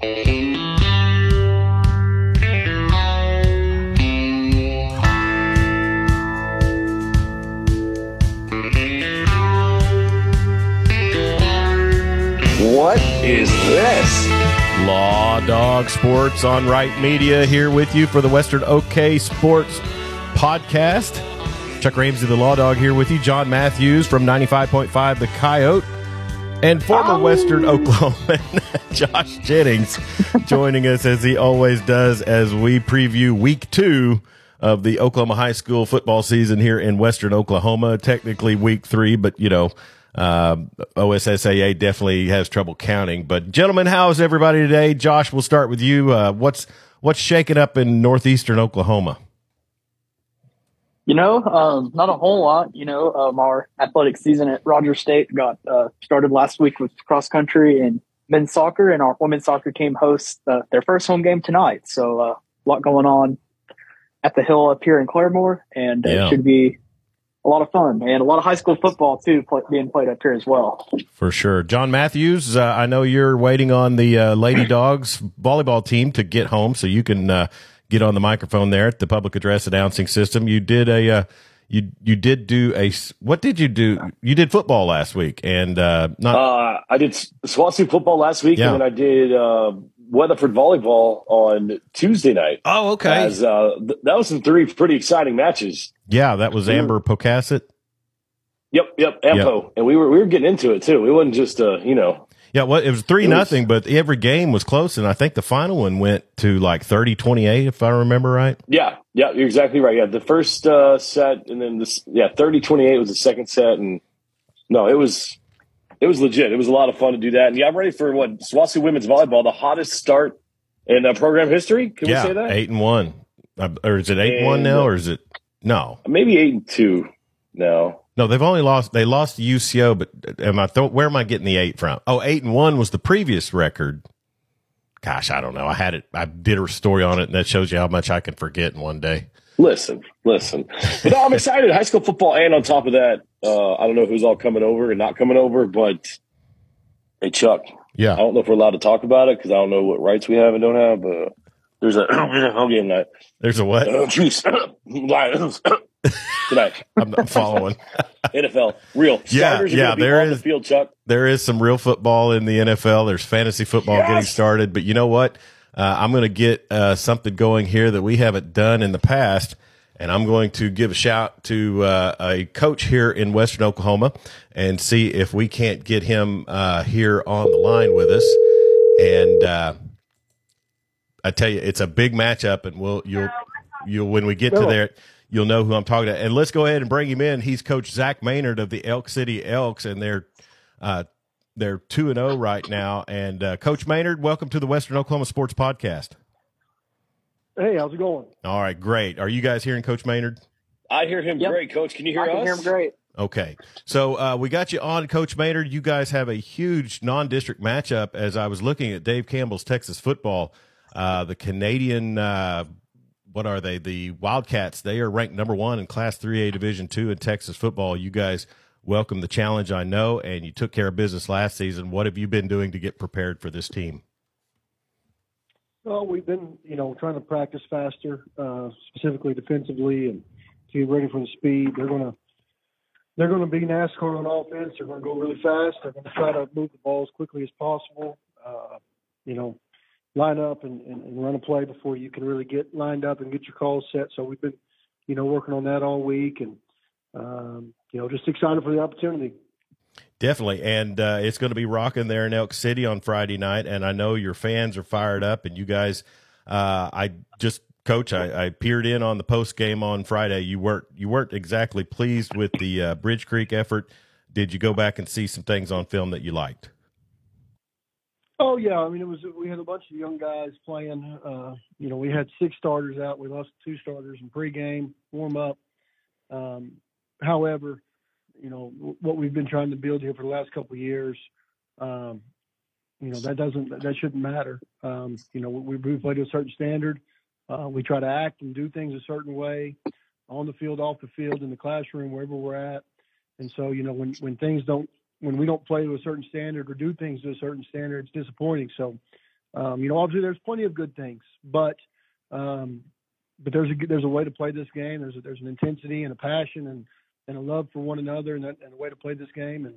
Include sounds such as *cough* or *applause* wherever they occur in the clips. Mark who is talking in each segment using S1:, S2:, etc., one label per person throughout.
S1: What is this?
S2: Law Dog Sports on Right Media here with you for the Western OK Sports podcast. Chuck Ramsey, the Law Dog, here with you. Jon Matthews from 95.5 The Coyote. And former
S1: Ow.
S2: Western *laughs* Oklahoma *laughs* Josh Jennings joining us as he always does as we preview week two of the Oklahoma high school football season here in Western Oklahoma. Technically week three, but you know, uh, OSSAA definitely has trouble counting. But gentlemen, how's everybody today? Josh, we'll start with you. Uh, what's what's shaking up in northeastern Oklahoma?
S3: You know, um, not a whole lot. You know, um, our athletic season at Rogers State got uh, started last week with cross country and men's soccer, and our women's soccer team hosts uh, their first home game tonight. So uh, a lot going on at the Hill up here in Claremore, and
S2: Yeah.
S3: it should be a lot of fun and a lot of high school football too play, being played up here as well.
S2: For sure. Jon Matthews, uh, I know you're waiting on the uh, Lady Dogs volleyball team to get home so you can uh, get on the microphone there at the public address announcing system. You did a uh, you you did do a what did you do? You did football last week and uh, not
S1: Uh, I did SWOSU football last week,
S2: Yeah.
S1: and then I did uh, Weatherford volleyball on Tuesday night.
S2: Oh, okay.
S1: As, uh, th- that was some three pretty exciting matches.
S2: yeah, that was Amber Pocasset.
S1: Yep, yep, Ampo, and we were we were getting into it too. It wasn't just uh, you know,
S2: Yeah, well, it was three
S1: It was-
S2: nothing, but every game was close, and I think the final one went to like 30-28, if I remember right.
S1: yeah, yeah, you're exactly right. Yeah, the first uh, set, and then this, yeah, 30-28 was the second set, and no, it was it was legit. It was a lot of fun to do that, and yeah, I'm ready for what SWOSU women's volleyball, the hottest start in uh, program history. Can
S2: yeah,
S1: we say that?
S2: eight and one, uh, or is it eight and one now, or is it no?
S1: Maybe eight and two. No,
S2: No, they've only lost. They lost to UCO, but am I? Th- where am I getting the eight from? Oh, eight and one was the previous record. Gosh, I don't know. I had it. I did a story on it, and that shows you how much I can forget in one day.
S1: listen, listen. But no, I'm excited. High school football, and on top of that, uh, I don't know who's all coming over and not coming over, but hey, Chuck,
S2: Yeah, I
S1: don't know if we're allowed to talk about it because I don't know what rights we have and don't have. But there's a there's a home game night.
S2: there's a what?
S1: Uh, Chiefs, *coughs* Lions tonight.
S2: I'm not following. *laughs*
S1: NFL, real
S2: Yeah,
S1: starters
S2: yeah, there is-
S1: the field. Chuck,
S2: there is some real football in the NFL. There's fantasy football
S1: Yes!
S2: getting started, but you know what? Uh, I'm going to get uh, something going here that we haven't done in the past, and I'm going to give a shout to uh, a coach here in Western Oklahoma and see if we can't get him uh, here on the line with us. And uh, I tell you, it's a big matchup, and we'll you'll you'll when we get to there. You'll know who I'm talking to, and let's go ahead and bring him in. He's Coach Zac Maynard of the Elk City Elks, and they're uh, they're two and zero right now. And uh, Coach Maynard, welcome to the Western Oklahoma Sports Podcast.
S4: Hey, how's it going?
S2: All right, great. Are you guys hearing Coach Maynard?
S1: I hear him
S3: Yep.
S1: great. Coach, can you hear
S3: I can
S1: us?
S3: hear him great.
S2: Okay, so uh, we got you on, Coach Maynard. You guys have a huge non-district matchup. As I was looking at Dave Campbell's Texas football, uh, the Canadian, uh, what are they? The Wildcats. They are ranked number one in Class Three A Division Two in Texas football. You guys welcome the challenge, I know, and you took care of business last season. What have you been doing to get prepared for this team?
S4: Well, we've been, you know, trying to practice faster, uh, specifically defensively, and to get ready for the speed. They're gonna, they're gonna be NASCAR on offense. They're gonna go really fast. They're gonna try to move the ball as quickly as possible. Uh, you know, line up and, and, and run a play before you can really get lined up and get your calls set. So we've been, you know, working on that all week, and um, you know, just excited for the opportunity.
S2: Definitely, and uh, it's going to be rocking there in Elk City on Friday night, and I know your fans are fired up. And you guys, uh, I just coach, I, I peered in on the post game on Friday. You weren't you weren't exactly pleased with the uh, Bridge Creek effort. Did you go back and see some things on film that you liked?
S4: Oh yeah, I mean it was we had a bunch of young guys playing. Uh, you know, we had six starters out. We lost two starters in pregame, warm up. Um, however, you know what we've been trying to build here for the last couple of years. Um, you know that doesn't that shouldn't matter. Um, you know we we play to a certain standard. Uh, we try to act and do things a certain way, on the field, off the field, in the classroom, wherever we're at. And so you know when when things don't when we don't play to a certain standard or do things to a certain standard, it's disappointing. So um, you know, obviously there's plenty of good things, but um, but there's a there's a way to play this game. There's a, there's an intensity and a passion and and a love for one another and, that, and a way to play this game. And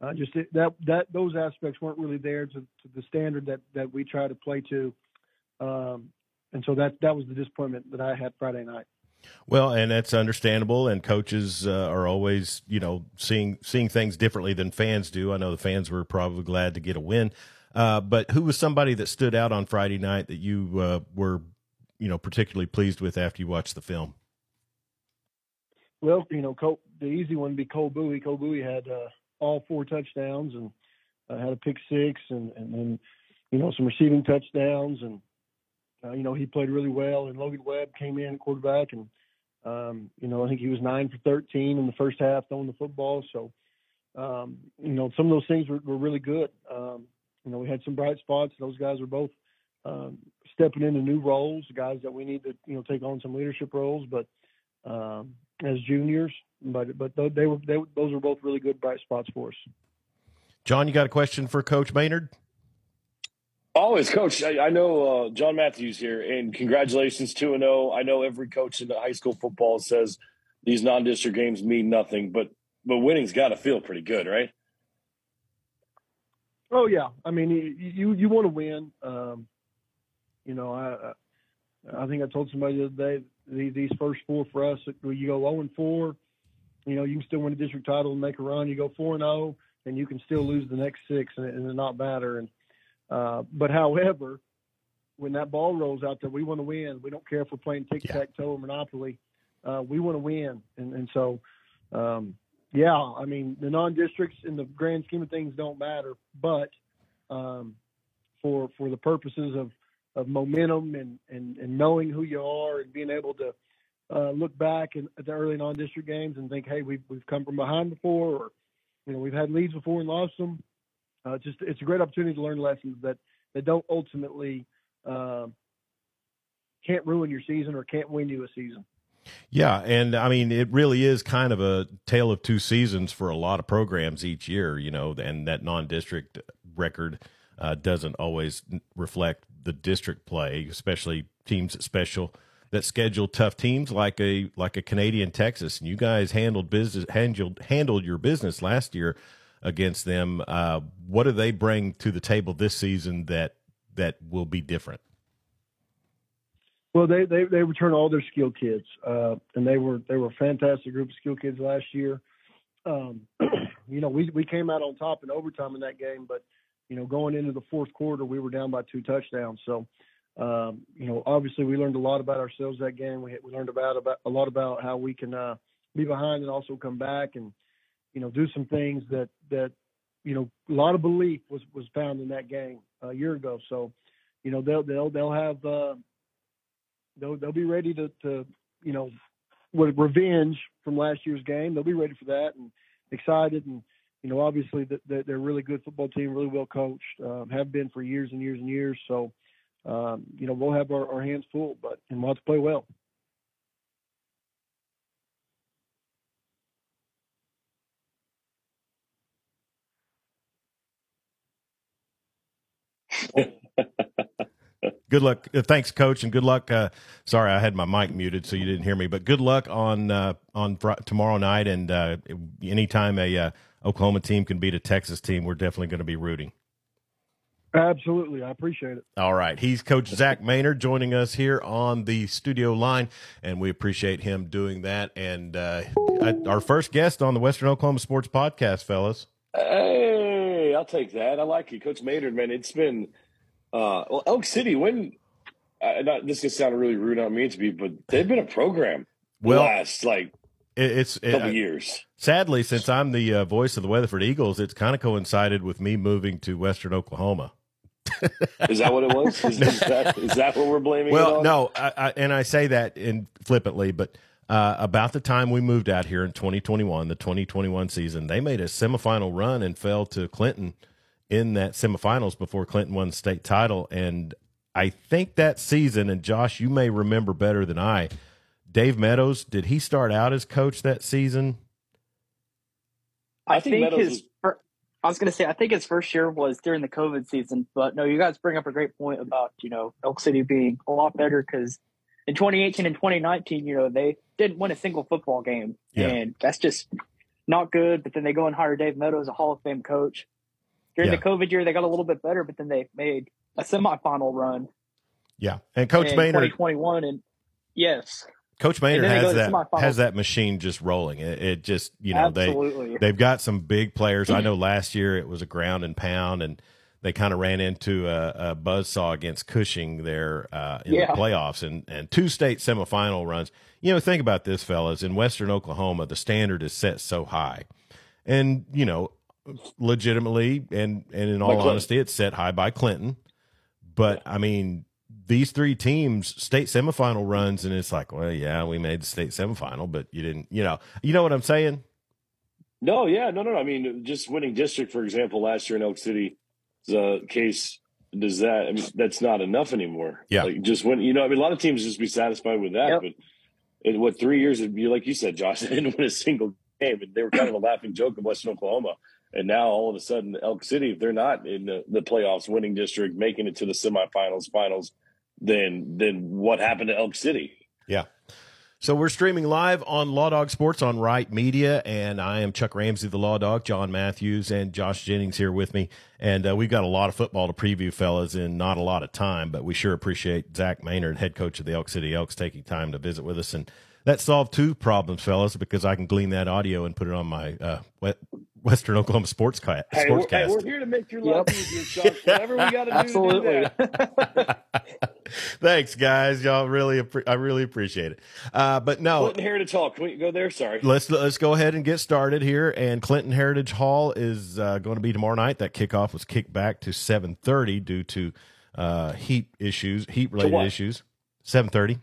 S4: uh, just that that those aspects weren't really there to, to the standard that that we try to play to. Um, and so that that was the disappointment that I had Friday night.
S2: Well, and that's understandable. And coaches uh, are always, you know, seeing seeing things differently than fans do. I know the fans were probably glad to get a win. Uh, but who was somebody that stood out on Friday night that you uh, were, you know, particularly pleased with after you watched the film?
S4: Well, you know, Cole, the easy one would be Cole Bowie. Cole Bowie had uh, all four touchdowns and uh, had a pick six and and then you know some receiving touchdowns and uh, you know he played really well and Logan Webb came in quarterback and um, you know I think he was nine for thirteen in the first half throwing the football so um, you know some of those things were, were really good um, you know we had some bright spots those guys were both um, stepping into new roles guys that we need to you know take on some leadership roles but um, as juniors but but they were they, those were both really good bright spots for us.
S2: Jon, you got a question for Coach Maynard?
S1: Always, Coach. I, I know uh, Jon Matthews here, and congratulations two and zero. Oh. I know every coach in high school football says these non-district games mean nothing, but but winning's got to feel pretty good, right?
S4: Oh yeah, I mean you you, you want to win. Um, you know, I I think I told somebody the other day these first four for us, you go zero oh and four you know, you can still win a district title and make a run. You go four and zero, oh, and you can still lose the next six, and, and not matter. And uh, but however, when that ball rolls out there, we want to win. We don't care if we're playing tic tac toe or Monopoly. Uh, we want to win, and and so. Um, yeah, I mean the non-districts in the grand scheme of things don't matter, but um, for for the purposes of, of momentum and, and, and knowing who you are and being able to uh, look back at the early non-district games and think, hey, we've we've come from behind before, or you know, we've had leads before and lost them. Uh, just it's a great opportunity to learn lessons that that don't ultimately uh, can't ruin your season or can't win you a season.
S2: Yeah, and I mean it really is kind of a tale of two seasons for a lot of programs each year, you know, and that non-district record uh, doesn't always reflect the district play, especially teams that special that schedule tough teams like a like a Canadian Texas, and you guys handled business handled handled your business last year against them. Uh, what do they bring to the table this season that that will be different?
S4: Well, they they, they return all their skill kids, uh, and they were they were a fantastic group of skill kids last year. Um, *clears throat* you know, we we came out on top in overtime in that game, but you know, going into the fourth quarter, we were down by two touchdowns. So um, you know, obviously we learned a lot about ourselves that game. We, we learned about, about a lot about how we can uh, be behind and also come back and, you know, do some things that, that, you know, a lot of belief was, was found in that game a year ago. So, you know, they'll, they'll, they'll have, uh, they'll, they'll be ready to, to, you know, with revenge from last year's game. They'll be ready for that and excited. And, you know, obviously that they're a really good football team, really well coached, um, have been for years and years and years. So, um, you know, we'll have our, our hands full, but and we'll have to play well.
S2: Good luck. Uh, thanks, coach, and good luck. Uh, sorry, I had my mic muted, so you didn't hear me. But good luck on uh, on fr- tomorrow night, and uh, anytime a uh, Oklahoma team can beat a Texas team, we're definitely going to be rooting.
S4: Absolutely. I appreciate it.
S2: All right. He's Coach Zac Maynard joining us here on the studio line, and we appreciate him doing that. And uh, our first guest on the Western Oklahoma Sports Podcast, fellas.
S1: Hey, I'll take that. I like you, Coach Maynard, man. It's been, uh, well, Elk City, when, uh, not, this is sound really rude on me to be, but they've been a program well, last, like,
S2: it's
S1: a couple years.
S2: Sadly, since I'm the uh, voice of the Weatherford Eagles, it's kind of coincided with me moving to Western Oklahoma
S1: is that what it was? Is, is, that, is that what we're blaming?
S2: Well, no, I, I, and I say that in flippantly, but uh, about the time we moved out here in 2021, the 2021 season, they made a semifinal run and fell to Clinton in that semifinals before Clinton won the state title. And I think that season, and Josh, you may remember better than I, Dave Meadows, did he start out as coach that season?
S3: I, I think, think his was... I was going to say, I think his first year was during the COVID season, but no, you guys bring up a great point about, you know, Elk City being a lot better because in 2018 and 2019, you know, they didn't win a single football game.
S2: Yeah.
S3: And that's just not good. But then they go and hire Dave Meadows, a Hall of Fame coach. During
S2: Yeah.
S3: the COVID year, they got a little bit better, but then they made a semifinal run
S2: Yeah, and Coach
S3: in
S2: Maynard,
S3: 2021. And yes,
S2: Coach Maynard has that has that machine just rolling. It, it just you know they they've got some big players. I know *clears throat* last year it was a ground and pound, and they kind of ran into a, a buzzsaw against Cushing there uh, in
S3: Yeah.
S2: the playoffs and, and two state semifinal runs. You know, think about this, fellas. In Western Oklahoma, the standard is set so high, and you know, legitimately and and in all honesty, it's set high by Clinton. But I mean, these three teams state semifinal runs, and it's like, well, yeah, we made the state semifinal, but you didn't. You know, you know what I'm saying?
S1: No, yeah, no, no, no. I mean, just winning district, for example, last year in Elk City, the case does that. I mean, that's not enough anymore.
S2: Yeah.
S1: like just when You know, I mean, a lot of teams just be satisfied with that.
S3: Yep.
S1: But in what three years? It'd be like you said, Josh. *laughs* They didn't win a single game, and they were kind of a laughing joke in Western Oklahoma. And now all of a sudden, Elk City, if they're not in the, the playoffs, winning district, making it to the semifinals, finals, then then what happened to Elk City?
S2: So we're streaming live on Law Dog Sports on Right Media, and I am Chuck Ramsey, the Law Dog, Jon Matthews, and Josh Jennings here with me. And uh, we've got a lot of football to preview, fellas, in not a lot of time, but we sure appreciate Zac Maynard, head coach of the Elk City Elks, taking time to visit with us. And that solved two problems, fellas, because I can glean that audio and put it on my uh, Western Oklahoma Sports ca-
S1: Hey, we're, hey, we're here to make your
S3: Yep.
S1: life easier, Chuck. *laughs* Whatever we got to do
S3: Absolutely.
S1: to do. *laughs*
S2: Thanks, guys. Y'all really, appre- I really appreciate it. Uh, but no,
S1: Clinton Heritage Hall. Can we go there? Sorry.
S2: let's let's go ahead and get started here. And Clinton Heritage Hall is uh, going to be tomorrow night. That kickoff was kicked back to seven thirty due to uh, heat issues, heat related issues. Seven thirty.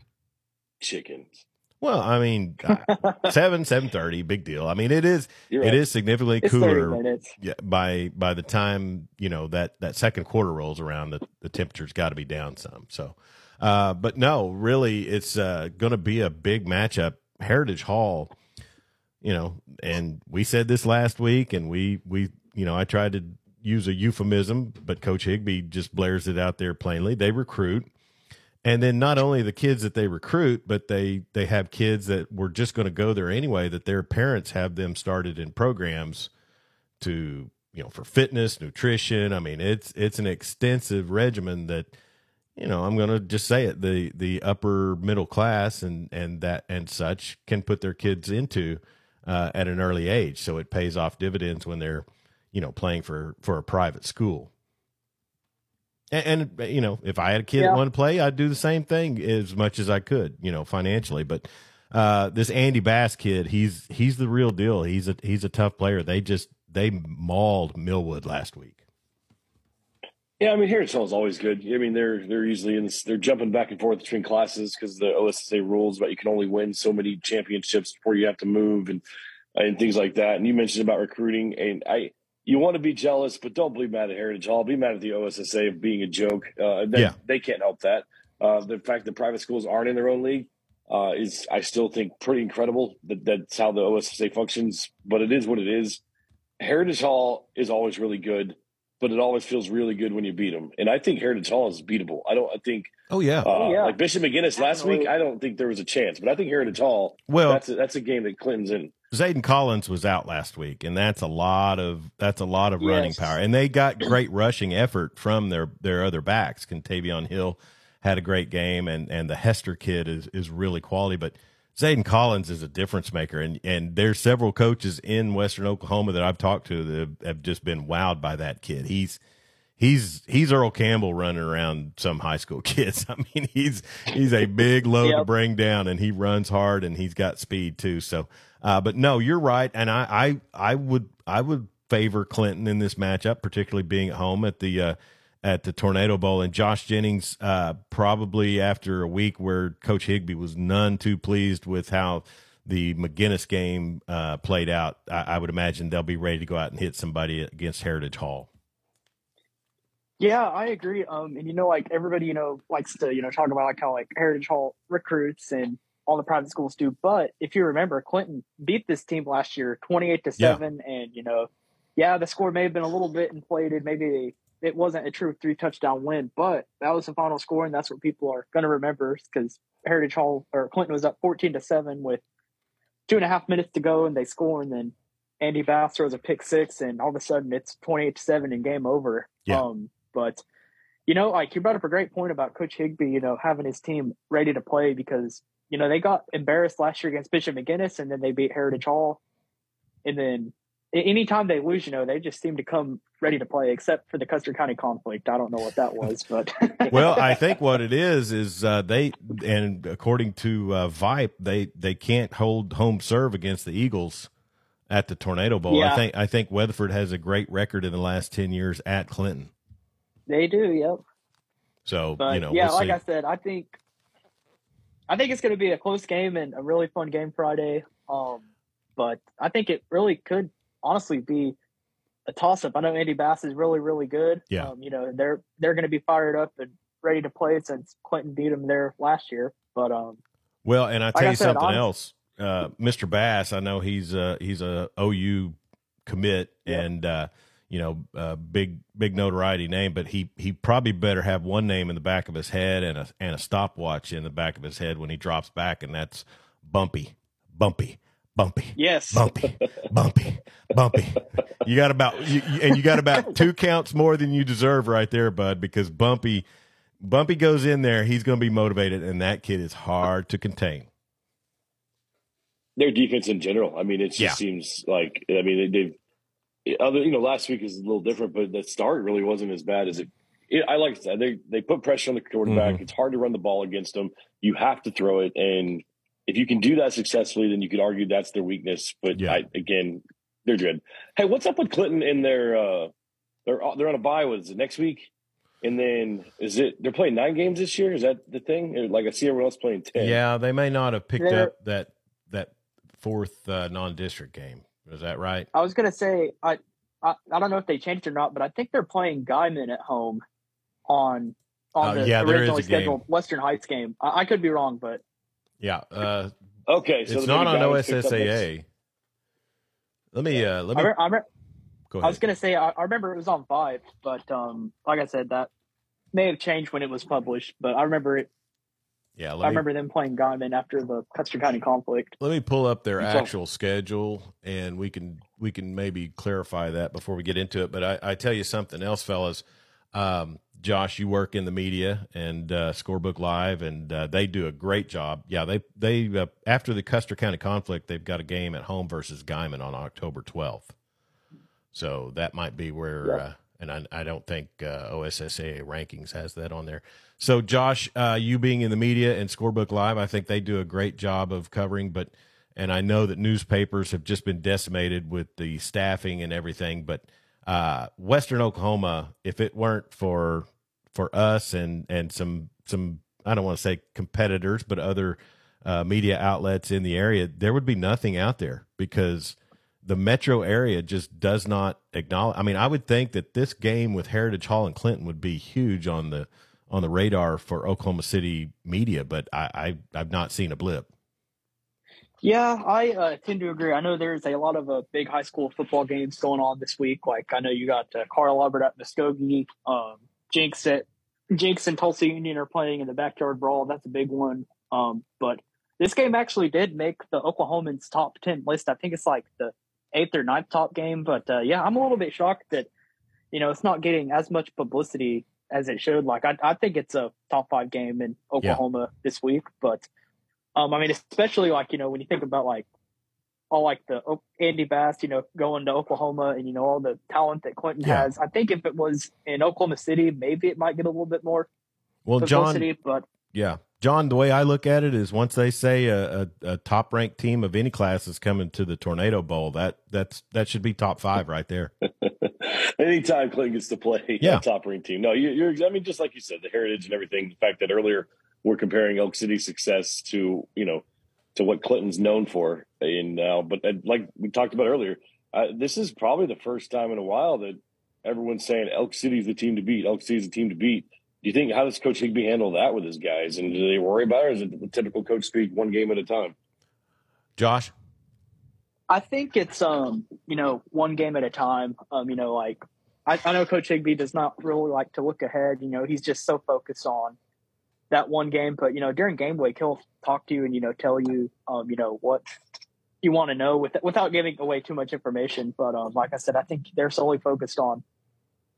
S1: Chickens.
S2: Well, I mean, *laughs* seven seven thirty, big deal. I mean, it is
S1: right.
S2: is significantly
S3: It's
S2: cooler yeah, by by the time you know that that second quarter rolls around, the the temperature's got to be down some. So, uh, but no, really, it's uh, going to be a big matchup. Heritage Hall, you know, and we said this last week, and we we you know I tried to use a euphemism, but Coach Higbee just blares it out there plainly. They recruit. And then not only the kids that they recruit, but they they have kids that were just going to go there anyway. That their parents have them started in programs to you know for fitness, nutrition. I mean, it's it's an extensive regimen that you know I'm going to just say it the the upper middle class and and that and such can put their kids into uh, at an early age. So it pays off dividends when they're you know playing for for a private school. And, and you know, if I had a kid that wanted to play, I'd do the same thing as much as I could, you know, financially. But uh, this Andy Bass kid, he's he's the real deal. He's a he's a tough player. They just they mauled Millwood last week.
S1: Yeah, I mean, Heritage Hall is always good. I mean, they're they're usually in this, they're jumping back and forth between classes because the OSSA rules about you can only win so many championships before you have to move and and things like that. And you mentioned about recruiting, and I you want to be jealous, but don't be mad at Heritage Hall. Be mad at the OSSA of being a joke. Uh, they,
S2: Yeah.
S1: they can't help that. Uh, the fact that private schools aren't in their own league uh, is, I still think, pretty incredible. That that's how the OSSA functions. But it is what it is. Heritage Hall is always really good, but it always feels really good when you beat them. And I think Heritage Hall is beatable. I don't. I think
S2: Oh yeah.
S1: uh,
S3: yeah.
S1: like Bishop McGuinness last
S3: Definitely.
S1: week. I don't think there was a chance, but I think Heritage Hall.
S2: well,
S1: that's a, that's a game that Clinton's in.
S2: Zayden Collins was out last week, and that's a lot of that's a lot of running power. And they got great rushing effort from their their other backs. Contavion Hill had a great game, and and the Hester kid is is really quality. But Zayden Collins is a difference maker, and and there's several coaches in Western Oklahoma that I've talked to that have, have just been wowed by that kid. He's he's he's Earl Campbell running around some high school *laughs* kids. I mean, he's he's a big load to bring down, and he runs hard, and he's got speed too. So, uh, but no, you're right, and I I I would I would favor Clinton in this matchup, particularly being at home at the. Uh, at the Tornado Bowl, and Josh Jennings, uh, probably after a week where Coach Higbee was none too pleased with how the McGuinness game uh, played out, I, I would imagine they'll be ready to go out and hit somebody against Heritage Hall.
S3: Yeah, I agree. Um, and you know, like everybody, you know, likes to, you know, talk about like how like Heritage Hall recruits and all the private schools do. But if you remember, Clinton beat this team last year, twenty-eight to seven, and you know, yeah, the score may have been a little bit inflated. Maybe it wasn't a true three touchdown win, but that was the final score, and that's what people are going to remember because Heritage Hall or Clinton was up 14 to 7 with two and a half minutes to go, and they score, and then Andy Bass throws a pick six, and all of a sudden it's 28 to 7 and game over.
S2: Yeah.
S3: Um, but, you know, like you brought up a great point about Coach Higbee, you know, having his team ready to play because, you know, they got embarrassed last year against Bishop McGuinness, and then they beat Heritage Hall. And then anytime they lose, you know, they just seem to come ready to play, except for the Custer County conflict. I don't know what that was, but *laughs*
S2: well, I think what it is is uh, they and according to uh, Vipe, they they can't hold home serve against the Eagles at the Tornado Bowl.
S3: Yeah.
S2: I think I think Weatherford has a great record in the last ten years at Clinton.
S3: They do. Yep.
S2: So
S3: But
S2: you know,
S3: yeah,
S2: we'll
S3: like
S2: see.
S3: I said, I think I think it's going to be a close game and a really fun game Friday. Um, but I think it really could honestly be a toss up. I know Andy Bass is really really good.
S2: Yeah.
S3: Um, you know they're they're going to be fired up and ready to play since Clinton beat them there last year. But um,
S2: Well, and I
S3: Like
S2: tell
S3: I
S2: you
S3: said,
S2: something else, uh, Mr. Bass. I know he's uh, he's a OU commit
S3: Yeah.
S2: and uh, you know uh, big big notoriety name, but he he probably better have one name in the back of his head and a and a stopwatch in the back of his head when he drops back, and that's Bumpy, Bumpy, Bumpy.
S3: yes,
S2: Bumpy, bumpy, bumpy. You got about you, you- and you got about two counts more than you deserve right there, bud. Because Bumpy, Bumpy goes in there, he's going to be motivated, and that kid is hard to contain.
S1: their defense in general. I mean, it just
S2: Yeah.
S1: seems like I mean they, they've other you know last week is a little different, but the start really wasn't as bad as it. it I like that they they put pressure on the quarterback.
S2: Mhm.
S1: It's hard to run the ball against them. You have to throw it, and if you can do that successfully, then you could argue that's their weakness. But
S2: Yeah.
S1: I, again, they're good. Hey, what's up with Clinton in their? uh They're they're on a bye. Was it next week? And then is it they're playing nine games this year? Is that the thing? Like I see everyone else playing ten.
S2: Yeah, they may not have picked
S3: They're-
S2: up that that fourth uh, non-district game. Is that right?
S3: I was gonna say I, I I don't know if they changed or not, but I think they're playing Guymon at home on on
S2: Oh,
S3: the
S2: yeah,
S3: originally
S2: a game.
S3: scheduled Western Heights game. I, I could be wrong, but
S2: Yeah, uh,
S1: Okay, so
S2: it's not on
S1: maybe Guys picked up next-
S2: OSSAA. Let me uh, let
S3: I,
S2: me
S3: re- I, re-
S2: go
S3: I was gonna say I, I remember it was on five, but um, like I said, that may have changed when it was published. But I remember it.
S2: Yeah,
S3: I
S2: me
S3: remember them playing Guymon after the Custer County conflict.
S2: let me pull up their actual schedule and we can we can maybe clarify that before we get into it but i, I tell you something else fellas um, josh you work in the media and uh, scorebook live and uh, they do a great job yeah they they uh, after the custer county conflict they've got a game at home versus Guymon on october 12th so that might be where
S3: Yeah.
S2: uh, and I, I don't think uh, OSSAA rankings has that on there. So, Josh, uh, you being in the media and Scorebook Live, I think they do a great job of covering. But and I know that newspapers have just been decimated with the staffing and everything. But uh, Western Oklahoma, if it weren't for for us and and some some I don't want to say competitors, but other uh, media outlets in the area, there would be nothing out there because the metro area just does not acknowledge. I mean, I would think that this game with Heritage Hall and Clinton would be huge on the on the radar for Oklahoma City media, but I, I I've not seen a blip.
S3: Yeah, I uh, tend to agree. I know there's a lot of uh, big high school football games going on this week. Like I know you got uh, Carl Albert at Muskogee, um, Jenks at Jenks and Tulsa Union are playing in the backyard brawl. That's a big one. Um, but this game actually did make the Oklahoman's top ten list. I think it's like the eighth or ninth top game. But uh, yeah, I'm a little bit shocked that you know it's not getting as much publicity as it should. Like I, I think it's a top five game in Oklahoma this week, but. Um, I mean, especially like you know when you think about like all like the O- Andy Bass, you know, going to Oklahoma and you know all the talent that Clinton
S2: Yeah.
S3: has. I think if it was in Oklahoma City, maybe it might get a little bit more
S2: Well,
S3: Jon. But
S2: yeah, Jon. The way I look at it is, once they say a, a, a top ranked team of any class is coming to the Tornado Bowl, that that's that should be top five right there. *laughs*
S1: Anytime Clinton gets to play
S2: Yeah.
S1: a top ranked team. No, you, you're, I mean, just like you said, the heritage and everything, the fact that earlier we're comparing Elk City success to, you know, to what Clinton's known for. And, uh, but like we talked about earlier, uh, this is probably the first time in a while that everyone's saying Elk City's the team to beat. Elk City's the team to beat. Do you think, how does Coach Higbee handle that with his guys? And do they worry about it? Or is it the typical coach speak one game at a time?
S2: Josh,
S3: I think it's um, you know, one game at a time. Um, you know, like I, I know Coach Higbee does not really like to look ahead. You know, he's just so focused on that one game. But you know, during game week, he'll talk to you and you know tell you um, you know what you want to know with, without giving away too much information. But um, like I said, I think they're solely focused on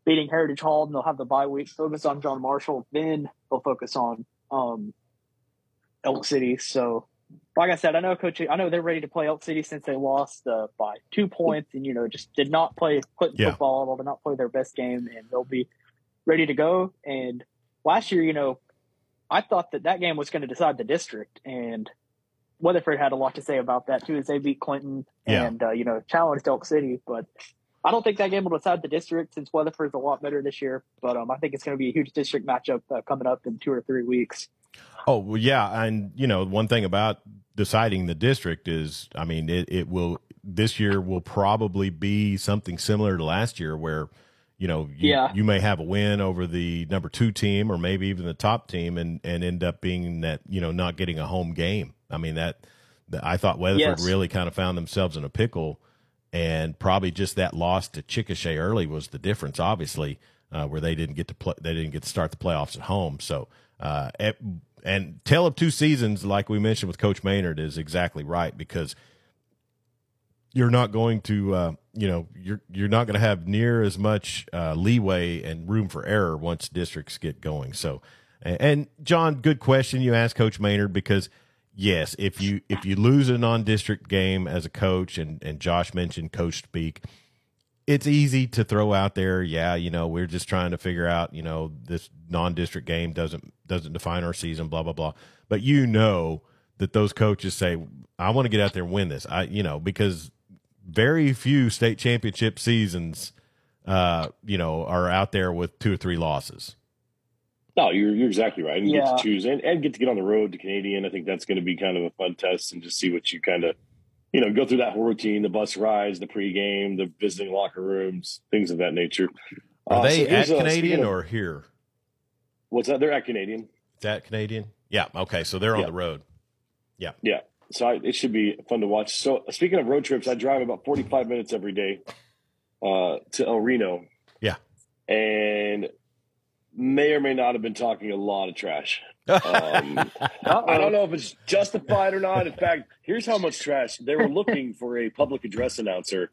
S3: beating Heritage Hall, and they'll have the bye week focus on John Marshall. Then they'll focus on um, Elk City. So like I said, I know Coach. I know they're ready to play Elk City since they lost uh, by two points, and you know just did not play Clinton
S2: Yeah.
S3: football. Well, did not play their best game, and they'll be ready to go. And last year, you know, I thought that that game was going to decide the district, and Weatherford had a lot to say about that too, as they beat Clinton
S2: Yeah.
S3: and uh, you know challenged Elk City, but. I don't think that game will decide the district since Weatherford's a lot better this year, but um, I think it's going to be a huge district matchup uh, coming up in two or three weeks.
S2: Oh well, yeah, and you know one thing about deciding the district is, I mean, it, it will this year will probably be something similar to last year, where you know you,
S3: Yeah.
S2: you may have a win over the number two team or maybe even the top team, and and end up being that you know not getting a home game. I mean that, that I thought Weatherford
S3: Yes.
S2: really kind of found themselves in a pickle, and probably just that loss to Chickasha early was the difference, obviously, uh, where they didn't get to play, they didn't get to start the playoffs at home. So, uh, et- and tale of two seasons, like we mentioned with Coach Maynard, is exactly right because you're not going to, uh, you know, you're you're not going to have near as much uh, leeway and room for error once districts get going. So, and Jon, good question you asked Coach Maynard because yes, if you if you lose a non-district game as a coach, and and Josh mentioned coach speak, it's easy to throw out there. Yeah, you know, we're just trying to figure out. You know, this non-district game doesn't doesn't define our season. Blah blah blah. But you know that those coaches say, I want to get out there and win this. I you know because very few state championship seasons, uh, you know, are out there with two or three losses.
S1: No, you're you're exactly right. And you get to choose and, and get to get on the road to Canadian. I think that's going to be kind of a fun test and just see what you kind of, you know, go through that whole routine, the bus rides, the pregame, the visiting locker rooms, things of that nature.
S2: Are
S1: Uh,
S2: they
S1: so
S2: at
S1: here's a-
S2: Canadian
S1: of-
S2: or here?
S1: what's that? They're at Canadian.
S2: Is that Canadian? Yeah. Okay. So they're on
S1: Yeah.
S2: the road.
S1: Yeah. Yeah. So I, it should be fun to watch. So speaking of road trips, I drive about 45 minutes every day uh, to El Reno.
S2: Yeah.
S1: And may or may not have been talking a lot of trash. Um, *laughs* I don't know if it's justified or not. In fact, here's how much trash they were looking for a public address announcer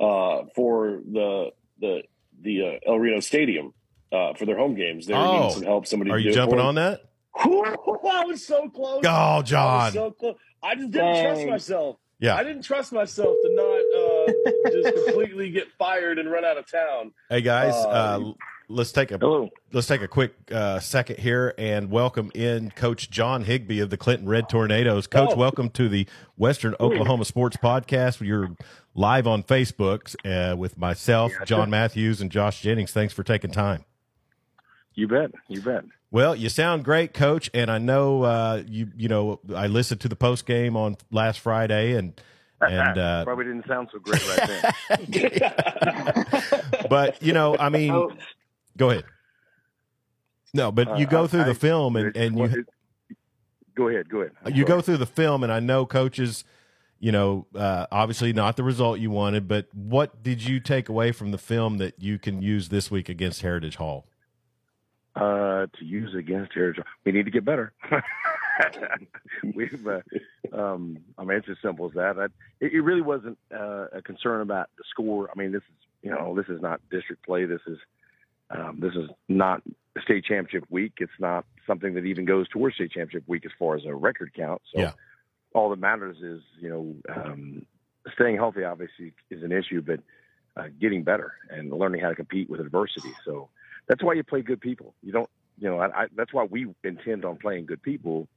S1: uh, for the the the uh, El Reno Stadium uh, for their home games. They were
S2: Oh.
S1: needing some help. Somebody
S2: Are you jumping on
S1: them.
S2: that? *laughs*
S1: I was so close.
S2: Oh,
S1: I was
S2: John.
S1: so close. I just didn't trust myself.
S2: Yeah.
S1: I didn't trust myself to not uh, just completely get fired and run out of town.
S2: Hey guys,
S1: Uh,
S2: uh, let's take a
S1: Hello.
S2: let's take a quick uh, second here and welcome in Coach John Higbee of the Clinton Red Tornadoes. Coach,
S1: Oh.
S2: welcome to the Western Oklahoma Sports Podcast. You're live on Facebook uh, with myself, Jon Matthews, and Josh Jennings. Thanks for taking time.
S5: You bet. You bet.
S2: Well, you sound great, Coach, and I know uh, you. You know, I listened to the post game on last Friday, and and *laughs* uh,
S5: Probably didn't sound so great right then. *laughs*
S2: but you know, I mean,
S3: Oh,
S2: go ahead. No, but you
S5: Uh,
S2: go
S5: I-
S2: through the
S5: I-
S2: film, and and you
S5: It- go ahead. Go ahead. I'm
S2: you
S5: sorry.
S2: go through the film, and I know coaches, you know, uh, obviously not the result you wanted, but what did you take away from the film that you can use this week against Heritage Hall?
S5: uh, to use against Heritage. We need to get better. *laughs* We've, uh, um, I mean, it's as simple as that. I, it, it really wasn't uh, a concern about the score. I mean, this is you know, this is not district play. This is um, this is not state championship week. It's not something that even goes towards state championship week as far as a record count. So
S2: Yeah.
S5: all that matters is you know um, staying healthy. Obviously, is an issue, but uh, getting better and learning how to compete with adversity. So that's why you play good people. You don't, you know, I, I, that's why we intend on playing good people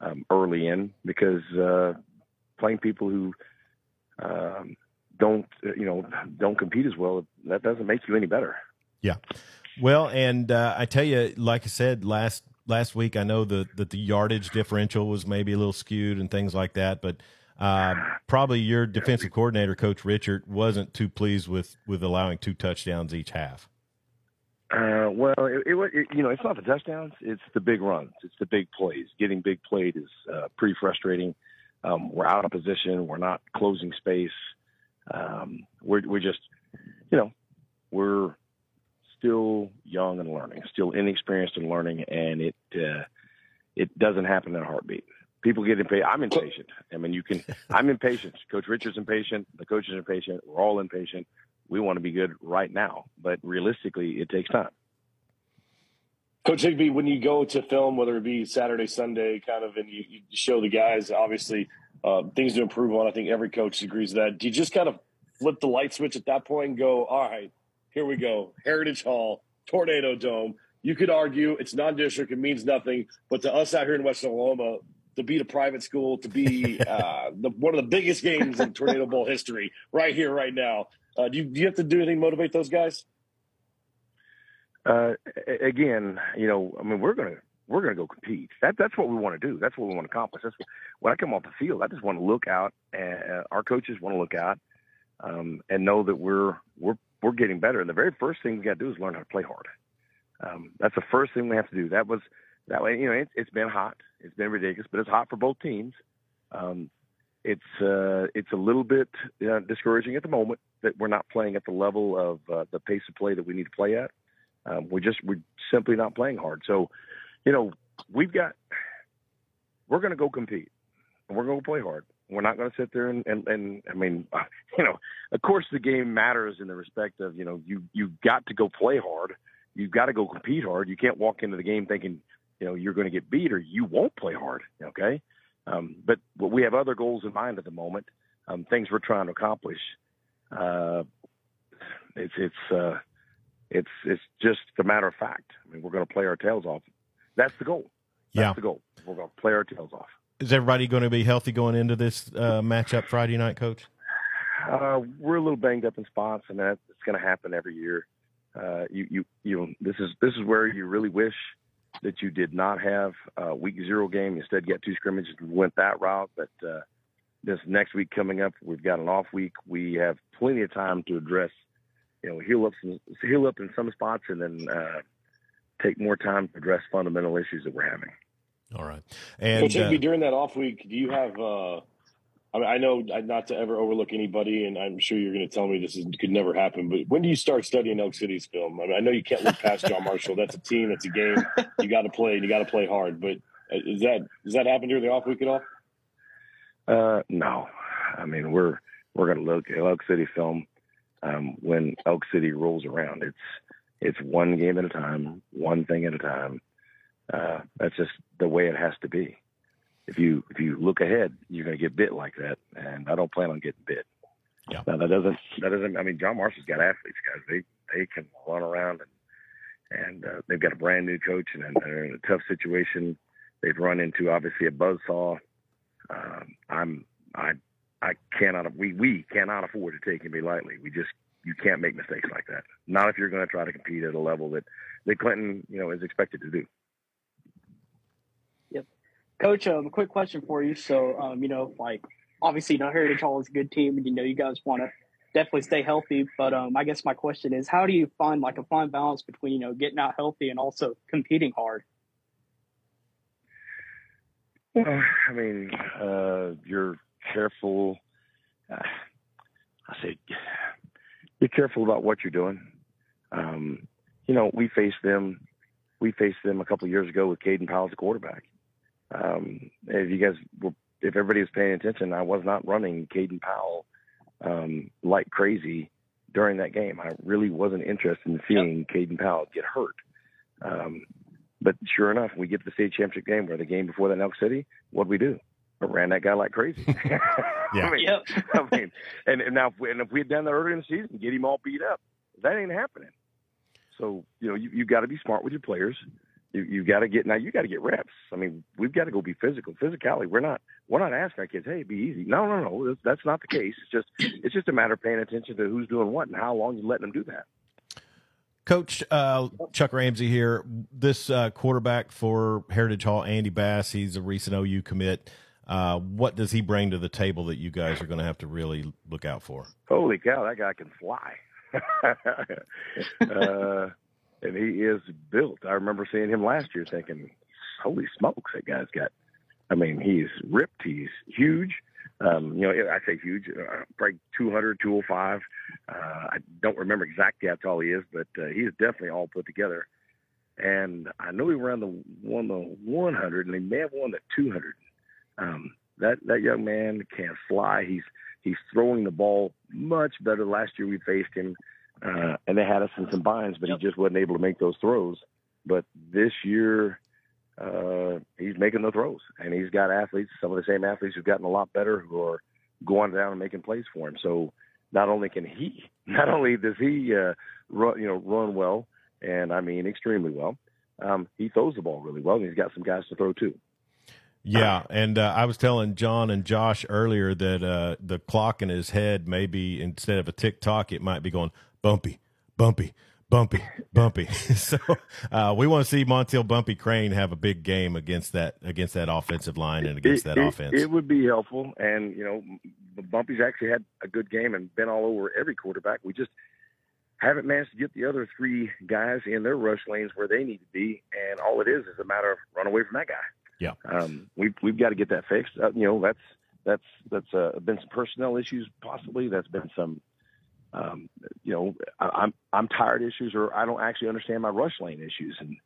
S5: um, early in because uh, playing people who um, don't, you know, don't compete as well, that doesn't make you any better.
S2: Well, and uh, I tell you, like I said last last week, I know that that the yardage differential was maybe a little skewed and things like that, but uh, probably your defensive coordinator, Coach Richard, wasn't too pleased with with allowing two touchdowns each half.
S5: Uh, well, it, it, it, you know, it's not the touchdowns; it's the big runs, it's the big plays. Getting big played is uh, pretty frustrating. Um, we're out of position. We're not closing space. Um, we're we're just, you know, we're still young and learning, still inexperienced and learning, and it uh, it doesn't happen in a heartbeat. People get impatient. I'm impatient. I mean, you can. *laughs* I'm impatient. Coach Richard's impatient. The coach is impatient. We're all impatient. We want to be good right now, but realistically, it takes time.
S1: Coach Higbee, when you go to film, whether it be Saturday, Sunday, kind of, and you, you show the guys, obviously, uh, things to improve on. I think every coach agrees with that. Do you just kind of flip the light switch at that point and go, all right, here we go, Heritage Hall, Tornado Dome. You could argue it's non-district; it means nothing, but to us out here in Western Oklahoma, to beat a private school, to be uh, *laughs* the, one of the biggest games in Tornado Bowl history, right here, right now. Uh, do, you, do you have to do anything to motivate those guys?
S5: Uh, again, you know, I mean, we're gonna we're gonna go compete. That that's what we want to do. That's what we want to accomplish. That's what, when I come off the field, I just want to look out, and uh, our coaches want to look out um, and know that we're we're we're getting better. And the very first thing we got to do is learn how to play hard. Um, that's the first thing we have to do. That was that way. You know, it, has been hot. It's been ridiculous, but it's hot for both teams. Um, it's uh, it's a little bit uh, discouraging at the moment that we're not playing at the level of uh, the pace of play that we need to play at. Um, we just we're simply not playing hard. So, you know, we've got we're going to go compete and we're going to play hard. We're not going to sit there and, and, and I mean, *laughs* you know, of course the game matters in the respect of, you know, you, you got to go play hard. You've got to go compete hard. You can't walk into the game thinking, you know, you're going to get beat or you won't play hard. Okay. Um, but, but we have other goals in mind at the moment, um, things we're trying to accomplish. Uh, it's, it's, uh, it's, it's just a matter of fact. I mean, we're going to play our tails off. That's the goal. That's
S2: yeah.
S5: the goal. We're going to play our tails off.
S2: Is everybody going to be healthy going into this uh, matchup Friday night, Coach?
S5: Uh, we're a little banged up in spots, and that's going to happen every year. Uh, you, you, you this is this is where you really wish that you did not have a week zero game. Instead, get two scrimmages and went that route. But uh, this next week coming up, we've got an off week. We have plenty of time to address, you know, heal up some, heal up in some spots, and then uh, take more time to address fundamental issues that we're having.
S2: All right. And
S1: uh, during that off week, do you have? Uh, I mean, I know not to ever overlook anybody, and I'm sure you're going to tell me this is, could never happen. But when do you start studying Elk City's film? I mean, I know you can't look past John Marshall. That's a team. That's a game. You got to play, and you got to play hard. But uh, is that does that happen during the off week at all?
S5: Uh, no. I mean, we're we're going to look at Elk City film um, when Elk City rolls around. It's it's one game at a time, one thing at a time uh, that's just the way it has to be. If you if you look ahead, you're going to get bit like that, and I don't plan on getting bit.
S2: Yeah.
S5: Now that doesn't that doesn't. I mean, John Marshall's got athletes, guys. They they can run around and and uh, they've got a brand new coach and, and they're in a tough situation. They've run into obviously a buzzsaw. Um, I'm I I cannot we we cannot afford to take anybody lightly. We just you can't make mistakes like that. Not if you're going to try to compete at a level that that Clinton you know is expected to do.
S3: Coach, um, a quick question for you. So, um, you know, like obviously, you know, Heritage Hall is a good team, and you know, you guys want to definitely stay healthy. But um, I guess my question is, how do you find like a fine balance between you know getting out healthy and also competing hard?
S5: Well, I mean, uh, you're careful. Uh, I say, be careful about what you're doing. Um, you know, we faced them. We faced them a couple years ago with Caden Powell as quarterback um, if you guys were, if everybody was paying attention, I was not running Caden Powell um, like crazy during that game. I really wasn't interested in seeing yep. Caden Powell get hurt. Um, but sure enough, we get to the state championship game where the game before that in Elk City, what do we do? I ran that guy like crazy. *laughs* *laughs*
S2: yeah.
S5: I mean,
S3: yep.
S5: I mean, and, and now if we, and if we had done that earlier in the season, get him all beat up, that ain't happening. So you know you you got to be smart with your players. You, you got to get now. You got to get reps. I mean, we've got to go be physical. Physicality. We're not. We're not asking our kids, "Hey, be easy." No, no, no. That's not the case. It's just. It's just a matter of paying attention to who's doing what and how long you letting them do that.
S2: Coach uh, Chuck Ramsey here. This uh, quarterback for Heritage Hall, Andy Bass. He's a recent OU commit. Uh, what does he bring to the table that you guys are going to have to really look out for?
S5: Holy cow, that guy can fly. *laughs* and he is built. I remember seeing him last year, thinking, "Holy smokes, that guy's got I mean, he's ripped. He's huge. Um, you know, I say huge, uh, probably 200, 205. Uh, I don't remember exactly how tall he is, but uh, he's definitely all put together. And I know he ran the won the 100, and he may have won the 200. Um, that that young man can fly. He's he's throwing the ball much better. Last year we faced him, uh, and they had us in some binds, but yep. he just wasn't able to make those throws. But this year, uh, he's making the throws, and he's got athletes, some of the same athletes who've gotten a lot better, who are going down and making plays for him. So not only can he, *laughs* not only does he, uh, run, you know, run well, and I mean extremely well, um, he throws the ball really well, and he's got some guys to throw too.
S2: Yeah, and uh, I was telling Jon and Josh earlier that uh, the clock in his head maybe instead of a tick tock, it might be going bumpy, bumpy, bumpy, bumpy. *laughs* so uh, we want to see Montiel Bumpy Crane have a big game against that against that offensive line and against
S5: it,
S2: that
S5: it,
S2: offense.
S5: It would be helpful, and you know, Bumpy's actually had a good game and been all over every quarterback. We just haven't managed to get the other three guys in their rush lanes where they need to be, and all it is is a matter of run away from that guy.
S2: Yeah,
S5: um, we've we've got to get that fixed. Uh, you know, that's that's that's uh, been some personnel issues, possibly. That's been some um, you know, I, I'm I'm tired issues, or I don't actually understand my rush lane issues, and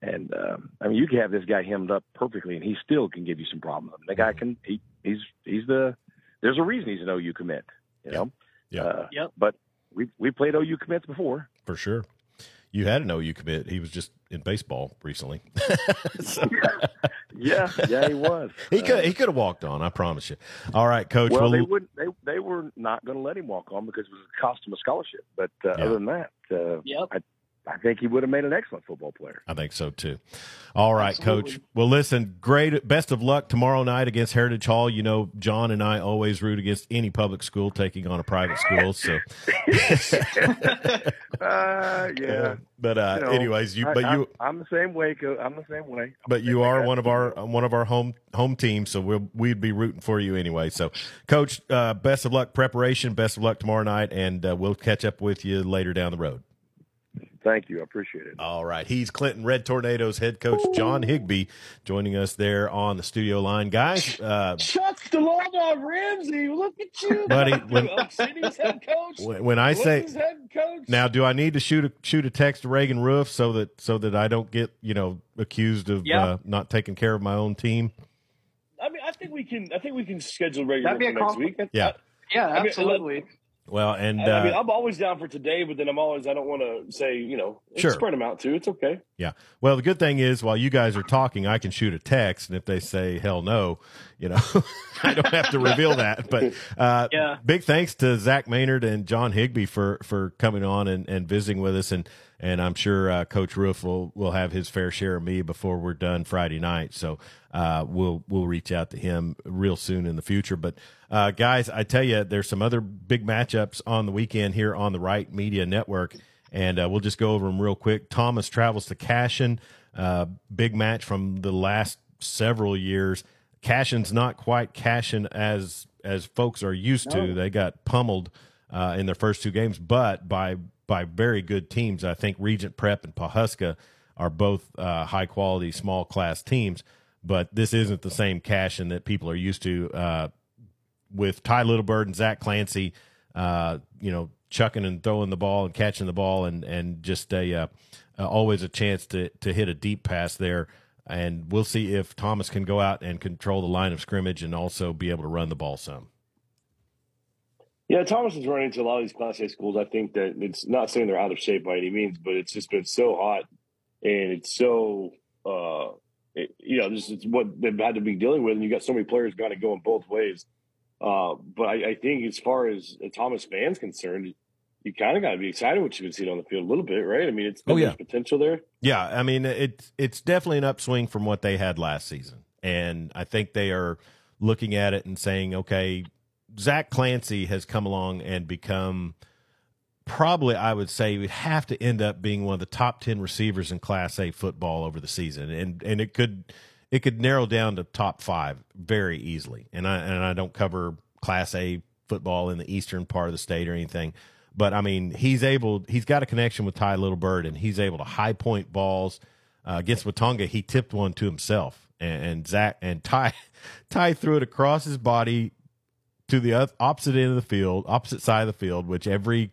S5: and um, I mean, you can have this guy hemmed up perfectly, and he still can give you some problems. The guy can he he's he's the there's a reason he's an OU commit, you know.
S2: Yeah.
S5: Uh,
S3: yep.
S5: But we we played OU commits before
S2: for sure. You had an OU commit. He was just in baseball recently. *laughs*
S5: so. *laughs* yeah, yeah, he was.
S2: he could uh, he could have walked on. I promise you. All right, coach.
S5: Well, well they wouldn't. they they were not going to let him walk on because it was cost him a scholarship. But uh, yeah. other than that, uh,
S3: yep.
S5: I I think he would have made an excellent football player.
S2: I think so too. All right,
S3: Absolutely.
S2: coach. Well, listen, great. Best of luck tomorrow night against Heritage Hall. You know, Jon and I always root against any public school taking on a private school. So, *laughs* *laughs*
S5: uh, yeah. *laughs*
S2: But uh,
S5: you know,
S2: anyways, you but you
S5: I'm, I'm, the same way. I'm the same way.
S2: But you are one of our one of our home home teams, so we'll we'd be rooting for you anyway. So, coach, uh, best of luck preparation. Best of luck tomorrow night, and uh, we'll catch up with you later down the road.
S5: Thank you. I appreciate it.
S2: All right. He's Clinton Red Tornadoes head coach John Higbee joining us there on the studio line. Guys, uh,
S1: Shuts the law Ramsey. Look at you,
S2: buddy. When,
S1: City's head coach.
S2: When, when I say
S1: head coach.
S2: now, do I need to shoot a shoot a text to Reagan Roof so that so that I don't get you know accused of
S3: Yeah.
S2: uh, not taking care of my own team?
S1: I mean, I think we can. I think we can schedule regular
S3: That'd be a
S1: next week.
S3: compliment.
S2: Yeah.
S3: Yeah,
S1: I mean,
S3: absolutely.
S2: Well, and
S1: I, I mean,
S2: uh,
S1: I'm always down for today, but then I'm always. I don't want to say, you know,
S2: Sure.
S1: spread them out too. It's okay.
S2: yeah. Well, the good thing is while you guys are talking, I can shoot a text, and if they say hell no, you know, *laughs* I don't have to reveal that. But uh, *laughs*
S3: Yeah.
S2: big thanks to Zac Maynard and John Higbee for for coming on and, and visiting with us, and and I'm sure uh, Coach Roof will will have his fair share of me before we're done Friday night. So uh, we'll we'll reach out to him real soon in the future. But uh, guys, I tell you, there's some other big matchups on the weekend here on the Right Media Network, and uh, we'll just go over them real quick. Thomas travels to Cashion, uh, big match from the last several years. Cashion's not quite Cashion as as folks are used to. They got pummeled uh, in their first two games, but by by very good teams. I think Regent Prep and Pawhuska are both uh, high quality small class teams, but this isn't the same Cashion that people are used to. Uh, with Ty Littlebird and Zach Clancy, uh, you know, chucking and throwing the ball and catching the ball, and and just a uh, uh, always a chance to to hit a deep pass there. And we'll see if Thomas can go out and control the line of scrimmage and also be able to run the ball some.
S1: Yeah, Thomas is running into a lot of these Class A schools. I think that it's not saying they're out of shape by any means, but it's just been so hot and it's so, uh, it, you know, this is what they've had to be dealing with. And you got so many players kind of going both ways. Uh, but I, I think as far as a Thomas fan's concerned, you kind of got to be excited what you can see on the field a little bit, right? I mean, it's
S2: Oh, yeah.
S1: there's potential there.
S2: Yeah, I mean it's it's definitely an upswing from what they had last season, and I think they are looking at it and saying, okay, Zach Clancy has come along and become probably I would say would have to end up being one of the top ten receivers in Class A football over the season, and and it could it could narrow down to top five very easily. And I and I don't cover Class A football in the eastern part of the state or anything, but I mean he's able he's got a connection with Ty Littlebird, and he's able to high point balls uh, against Watonga. He tipped one to himself, and, and Zach and Ty *laughs* Ty threw it across his body to the opposite end of the field, opposite side of the field, which every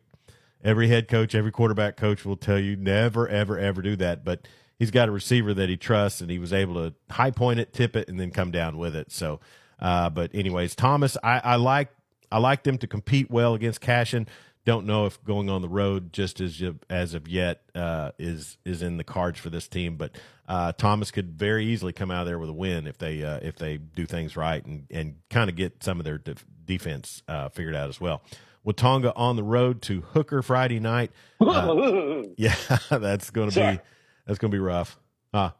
S2: every head coach, every quarterback coach will tell you never, ever, ever do that. But he's got a receiver that he trusts, and he was able to high point it, tip it, and then come down with it. So, uh, but anyways, Thomas, I, I like I like them to compete well against Cashion. Don't know if going on the road just as as of yet uh, is is in the cards for this team, but uh, Thomas could very easily come out of there with a win if they uh, if they do things right and and kind of get some of their def- defense uh, figured out as well. Watonga on the road to Hooker Friday night. *laughs* Uh, yeah, *laughs* that's going to be that's going to be rough. Huh?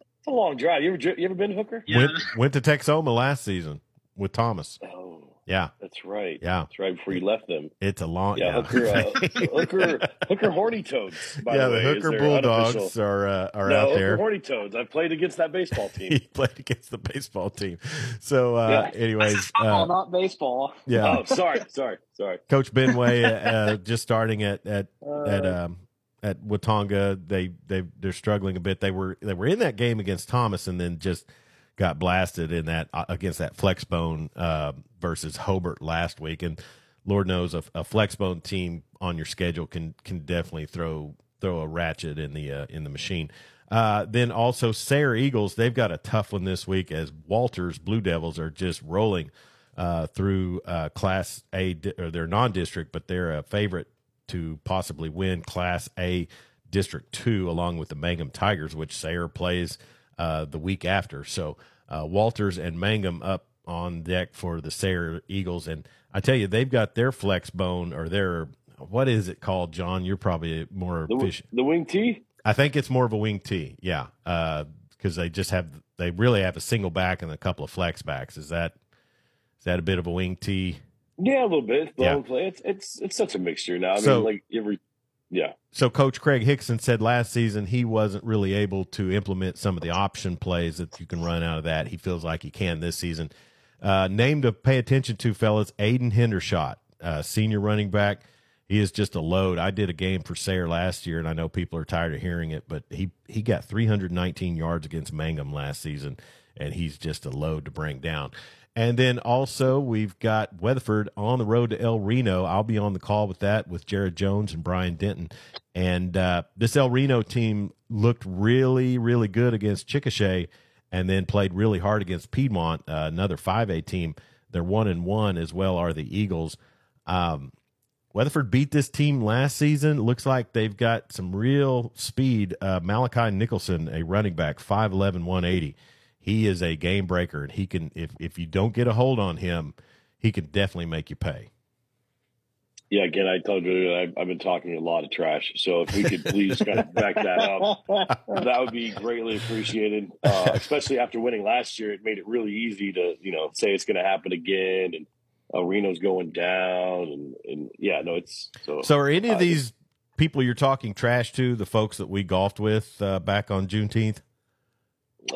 S1: It's a long drive. You ever you ever been to Hooker?
S2: Yeah. Went, went to Texoma last season with Thomas.
S1: Oh.
S2: Yeah,
S1: that's right.
S2: Yeah,
S1: that's right before you left them.
S2: It's a long.
S1: Yeah, yeah. Hooker, uh, *laughs* Hooker, Hooker Horny Toads.
S2: yeah,
S1: the,
S2: the Hooker Bulldogs are uh, are
S1: no,
S2: out
S1: Hooker
S2: there.
S1: Horny Toads. I've played against that baseball *laughs* team.
S2: he played against the baseball team. So, uh, yeah. anyways, *laughs*
S3: football, uh, not baseball.
S2: Yeah.
S1: Oh, sorry, sorry, sorry.
S2: Coach Benway uh, just starting at at at um, at Watonga. They they they're struggling a bit. They were they were in that game against Thomas, and then just got blasted in that uh, against that flexbone uh, versus Hobart last week, and Lord knows a, a flexbone team on your schedule can can definitely throw throw a ratchet in the uh, in the machine. Uh, then also Sayre Eagles, they've got a tough one this week as Walters Blue Devils are just rolling uh, through uh, Class A or their non-district, but they're a favorite to possibly win Class A District Two along with the Mangum Tigers, which Sayre plays uh, the week after. So uh, Walters and Mangum up on deck for the Sayre Eagles, and I tell you, they've got their flex bone or their what is it called, Jon? You're probably more
S1: the,
S2: efficient.
S1: The wing T.
S2: I think it's more of a wing T. Yeah, because uh, they just have they really have a single back and a couple of flex backs. Is that is that a bit of a wing T?
S1: Yeah, a little bit. Yeah. It's it's it's such a mixture now. I
S2: so,
S1: mean, like every yeah.
S2: So Coach Craig Hickson said last season he wasn't really able to implement some of the option plays that you can run out of that. He feels like he can this season. Uh, name to pay attention to, fellas, Aiden Hendershot, uh, senior running back. He is just a load. I did a game for Sayre last year, and I know people are tired of hearing it, but he he got 319 yards against Mangum last season, and he's just a load to bring down. And then also we've got Weatherford on the road to El Reno. I'll be on the call with that with Jared Jones and Brian Denton. And uh, this El Reno team looked really, really good against Chickasha, and then played really hard against Piedmont, uh, another 5A team. They're one and one as well are the Eagles. Um, Weatherford beat this team last season. Looks like they've got some real speed. Uh, Malachi Nicholson, a running back, 5'11", 180 he is a game breaker, and he can if if you don't get a hold on him, he can definitely make you pay.
S1: Yeah, again, I told you I've, I've been talking a lot of trash. So if we could please kind of back that up, *laughs* that would be greatly appreciated. Uh, especially after winning last year, it made it really easy to you know say it's going to happen again, and uh, Reno's going down, and and yeah, no, it's so.
S2: So are any of these people you're talking trash to the folks that we golfed with uh, back on Juneteenth?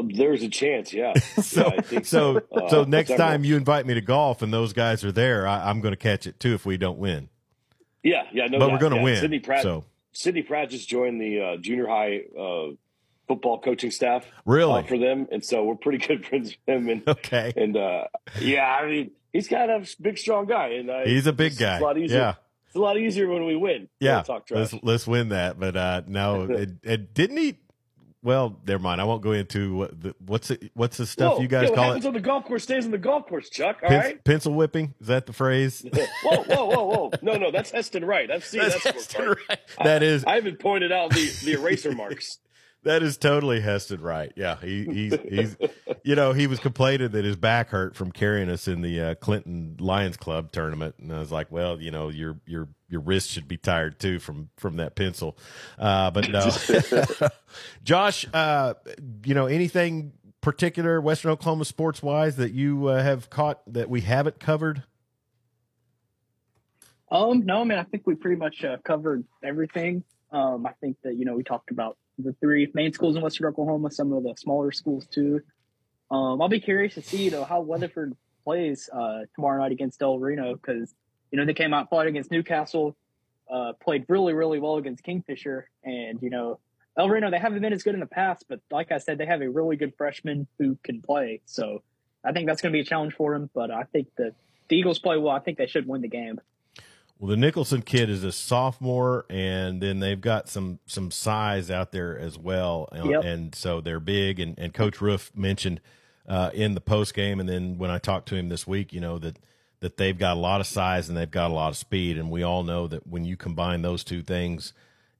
S1: There's a chance, yeah. *laughs*
S2: so,
S1: yeah,
S2: so, so, uh, so next time you invite me to golf and those guys are there, I, am going to catch it too if we don't win.
S1: Yeah, yeah, no,
S2: but we're going to
S1: yeah.
S2: win.
S1: Sydney Pratt,
S2: so.
S1: Sydney Pratt just joined the uh, junior high uh, football coaching staff.
S2: Really
S1: for them, and so we're pretty *laughs* good friends with him. And
S2: okay,
S1: and uh, yeah, I mean, he's kind of a big, strong guy, and uh,
S2: he's a big guy.
S1: A lot easier.
S2: Yeah.
S1: It's a lot easier when we win.
S2: Yeah,
S1: talk
S2: let's let's win that. But uh, no, *laughs* it, it didn't he well, never mind. I won't go into what the, what's it, what's the stuff
S1: whoa,
S2: you guys
S1: yeah,
S2: call
S1: it.
S2: it?
S1: on the golf course stays on the golf course, Chuck. All
S2: Pen-
S1: right.
S2: Pencil whipping is that the phrase? *laughs*
S1: whoa, whoa, whoa, whoa! No, no, that's Heston Wright. I've seen
S2: that's
S1: that
S2: Heston Wright.
S1: I,
S2: is.
S1: I haven't pointed out the the eraser *laughs* marks.
S2: That is totally Heston Wright. Yeah, he, he's he's you know he was complaining that his back hurt from carrying us in the uh, Clinton Lions Club tournament, and I was like, well, you know, your your your wrist should be tired too from from that pencil. Uh, but no, *laughs* Josh, uh, you know anything particular Western Oklahoma sports wise that you uh, have caught that we haven't covered?
S3: Um, no, I mean, I think we pretty much uh, covered everything. Um, I think that, you know, we talked about the three main schools in Western Oklahoma, some of the smaller schools too. Um, I'll be curious to see, know, how Weatherford plays uh, tomorrow night against El Reno because, you know, they came out fought against Newcastle, uh, played really, really well against Kingfisher. And, you know, El Reno, they haven't been as good in the past, but like I said, they have a really good freshman who can play. So I think that's going to be a challenge for him. But I think the Eagles play well. I think they should win the game.
S2: Well, the Nicholson kid is a sophomore, and then they've got some some size out there as well, and,
S3: Yep.
S2: and so they're big. And, and Coach Roof mentioned uh, in the post game, and then when I talked to him this week, you know that that they've got a lot of size and they've got a lot of speed, and we all know that when you combine those two things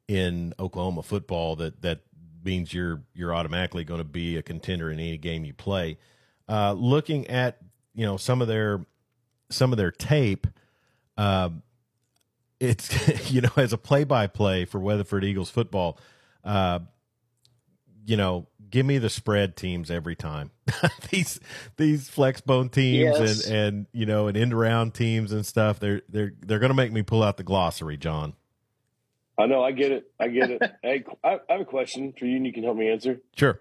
S2: in Oklahoma football, that that means you're you're automatically going to be a contender in any game you play. Uh, looking at you know some of their some of their tape. Um, it's *laughs* you know as a play by play for Weatherford Eagles football, uh, you know, give me the spread teams every time. *laughs* these these flex bone teams
S3: Yes.
S2: and and you know and end round teams and stuff. They're they're they're going to make me pull out the glossary, Jon.
S1: I know. I get it. I get it. *laughs* hey, I, I have a question for you, and you can help me answer.
S2: Sure.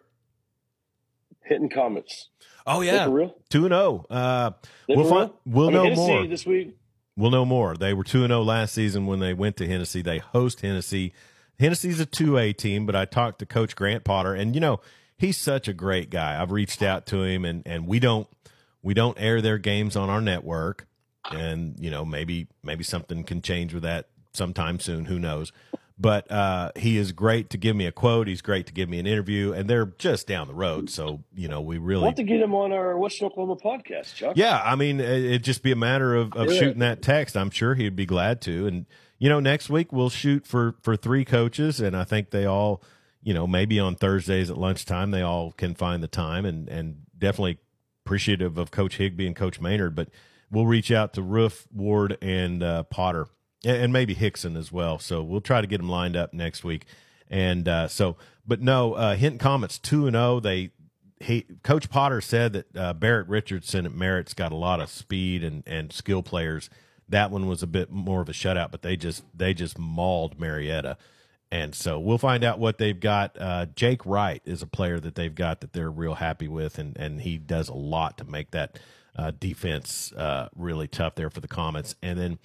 S1: Hinton Comets.
S2: Oh
S1: yeah, for real?
S2: two and zero. Uh,
S1: Is
S2: we'll find, we'll
S1: I mean,
S2: know
S1: Hennessey
S2: more.
S1: this week.
S2: We'll know more. They were 2 0 last season when they went to Hennessey. They host Hennessey. Hennessey's a 2A team, but I talked to Coach Grant Potter, and you know, he's such a great guy. I've reached out to him, and, and we don't we don't air their games on our network. And, you know, maybe maybe something can change with that sometime soon. Who knows? But uh, he is great to give me a quote. He's great to give me an interview, and they're just down the road. So, you know, we really
S1: have to get him on our Western Oklahoma podcast, Chuck.
S2: yeah, I mean, it- it'd just be a matter of, of
S1: Yeah.
S2: shooting that text. I'm sure he'd be glad to. And you know, next week we'll shoot for for three coaches, and I think they all, you know, maybe on Thursdays at lunchtime they all can find the time, and and definitely appreciative of Coach Higbee and Coach Maynard. But we'll reach out to Roof, Ward, and uh, Potter, and, maybe Hickson as well. So we'll try to get them lined up next week. And uh, so, but no, uh, Hinton Comets two and zero. They he Coach Potter said that uh, Barrett Richardson at Merritt's got a lot of speed and and skill players. That one was a bit more of a shutout, but they just they just mauled Marietta. And so we'll find out what they've got. Uh, Jake Wright is a player that they've got that they're real happy with, and, and he does a lot to make that uh, defense uh, really tough there for the Comets. And then,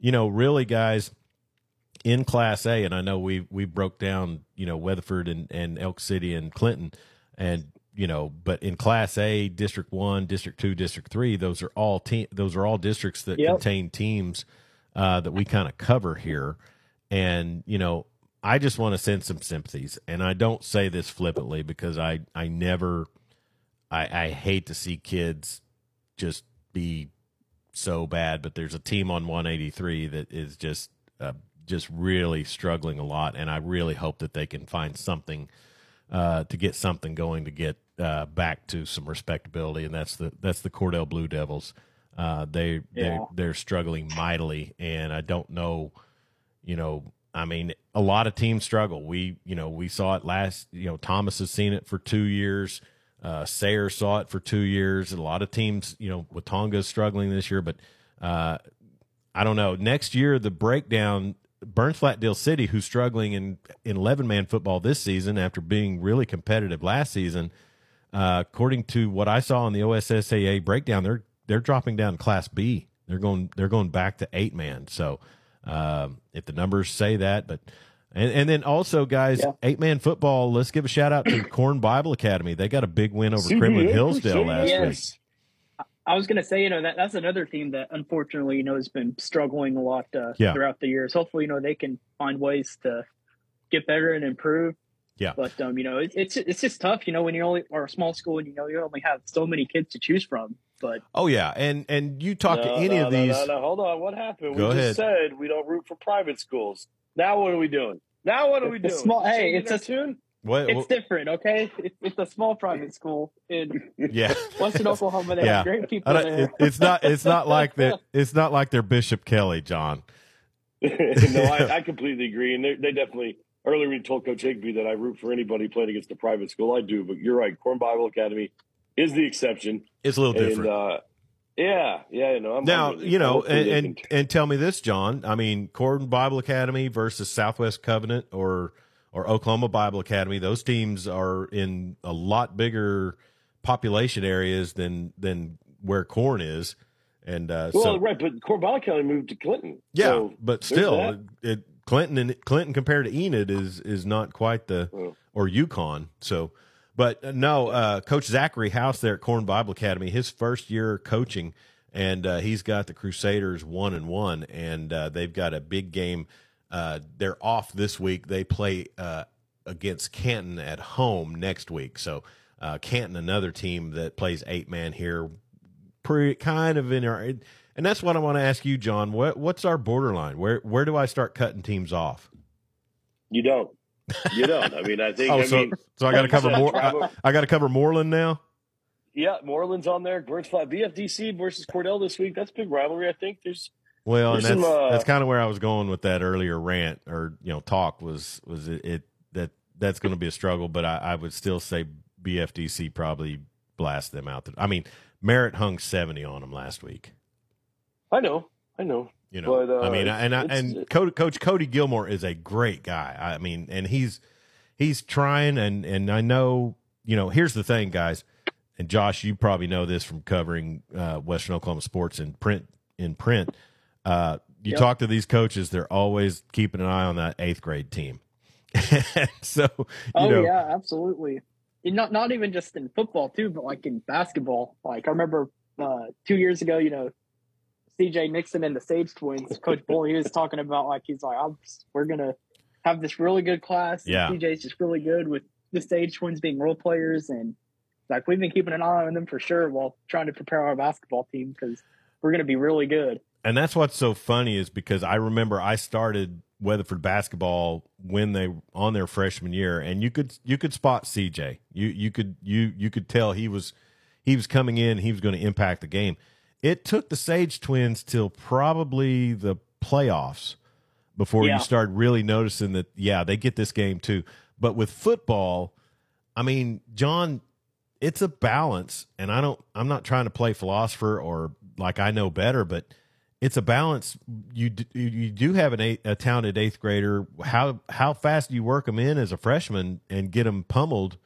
S2: you know, really, guys, in Class A, and I know we we broke down, you know, Weatherford and, and Elk City and Clinton, and you know, but in Class A, District One, District Two, District Three, those are all te- those are all districts that
S3: Yep.
S2: contain teams uh, that we kind of cover here, and you know, I just want to send some sympathies, and I don't say this flippantly because I I never, I I hate to see kids just be so bad, but there's a team on 183 that is just uh, just really struggling a lot, and I really hope that they can find something uh, to get something going to get uh, back to some respectability, and that's the that's the Cordell Blue Devils. Uh, they they
S3: Yeah.
S2: they're struggling mightily, and I don't know, you know. I mean, a lot of teams struggle. We, you know, we saw it last. You know, Thomas has seen it for two years. Uh, saw it for two years. A lot of teams, you know, Watonga's struggling this year, but uh, I don't know. Next year, the breakdown. Burns Flat-Dill City, who's struggling in in eleven man football this season after being really competitive last season, uh, according to what I saw on the OSSAA breakdown, they're they're dropping down Class B. They're going they're going back to eight man. So um, if the numbers say that, but and, and then also guys,
S3: Yeah.
S2: eight man football. Let's give a shout out to *clears throat* Corn Bible Academy. They got a big win over Kremlin Hillsdale last week.
S3: I was gonna say, you know, that that's another team that unfortunately, you know, has been struggling a lot uh,
S2: Yeah.
S3: throughout the years. Hopefully, you know, they can find ways to get better and improve.
S2: Yeah.
S3: But um, you know, it, it's it's just tough, you know, when you only are a small school and you know you only have so many kids to choose from. But
S2: Oh yeah, and and you talk to any
S1: no,
S2: of
S1: no,
S2: these.
S1: No, no, hold on. What happened?
S2: Go
S1: we
S2: ahead.
S1: just said we don't root for private schools. Now what are we doing? Now what are we
S3: The
S1: doing?
S3: small- hey,
S1: Changing
S3: it's a-
S1: tune.
S2: What,
S3: it's different, okay? It's, it's a small private school in *laughs*
S2: yeah,
S3: Western Oklahoma. They
S2: Yeah.
S3: have great people there.
S2: it- it's not it's not *laughs* like that. It's not like they're Bishop Kelly, Jon. *laughs*
S1: no, I, I completely agree, and they, they definitely. Earlier, we told Coach Higbee that I root for anybody playing against a private school. I do, but you're right. Corn Bible Academy is the exception,
S2: It's a little
S1: and
S2: different.
S1: uh, yeah, yeah. No, I'm
S2: now
S1: I'm
S2: you know, and, and and tell me this, Jon. I mean, Corden Bible Academy versus Southwest Covenant or or Oklahoma Bible Academy. Those teams are in a lot bigger population areas than than where Corn is, and uh,
S1: well,
S2: so
S1: right, but Corn Bible Academy moved to Clinton.
S2: yeah,
S1: So
S2: but still, it, Clinton and Clinton compared to Enid is is not quite the
S1: Oh.
S2: or Yukon. So, But uh, no, uh, Coach Zachary House there at Corn Bible Academy, his first year coaching, and uh, he's got the Crusaders one and one, and uh, they've got a big game. Uh, they're off this week. They play uh, against Canton at home next week. So Canton, another team that plays eight man here, pretty kind of in our. And that's what I want to ask you, Jon. What what's our borderline? Where where do I start cutting teams off?
S1: You don't. You don't. I mean, I think.
S2: oh,
S1: I
S2: so,
S1: mean,
S2: so I got to cover *laughs* more. I, I got to cover Mooreland now.
S1: Yeah, Mooreland's on there. Burns Flat BFDC versus Cordell this week. That's a big rivalry. I think there's.
S2: Well, and that's
S1: some, uh,
S2: that's kind of where I was going with that earlier rant or you know talk was was it, it that that's going to be a struggle, but I, I would still say BFDC probably blast them out. I mean, Merritt hung seventy on them last week.
S1: I know. I know.
S2: You know,
S1: But, uh,
S2: I mean, and I, and Coach, Coach Cody Gilmore is a great guy. I mean, and he's he's trying, and and I know, you know. Here's the thing, guys, and Josh, you probably know this from covering uh, Western Oklahoma sports in print. In print, uh, you
S3: Yep.
S2: talk to these coaches; they're always keeping an eye on that eighth grade team. *laughs* so, you
S3: Oh
S2: know,
S3: yeah, absolutely. And not not even just in football too, but like in basketball. Like I remember uh, two years ago, you know, C.J. Nixon and the Sage Twins, Coach Bull, he was *laughs* talking about like he's like, I'm, we're gonna have this really good class.
S2: Yeah.
S3: C.J.'s just really good with the Sage Twins being role players, and like we've been keeping an eye on them for sure while trying to prepare our basketball team because we're gonna be really good.
S2: and that's what's so funny is because I remember I started Weatherford basketball when they on their freshman year, and you could you could spot CJ. You you could you you could tell he was he was coming in. He was going to impact the game. It took the Sage twins till probably the playoffs before
S3: Yeah.
S2: you start really noticing that. Yeah, they get this game too. But with football, I mean, John, it's a balance, and I don't. I'm not trying to play philosopher or like I know better, but it's a balance. You d- you do have an eight, a talented eighth grader. How how fast do you work them in as a freshman and get them pummeled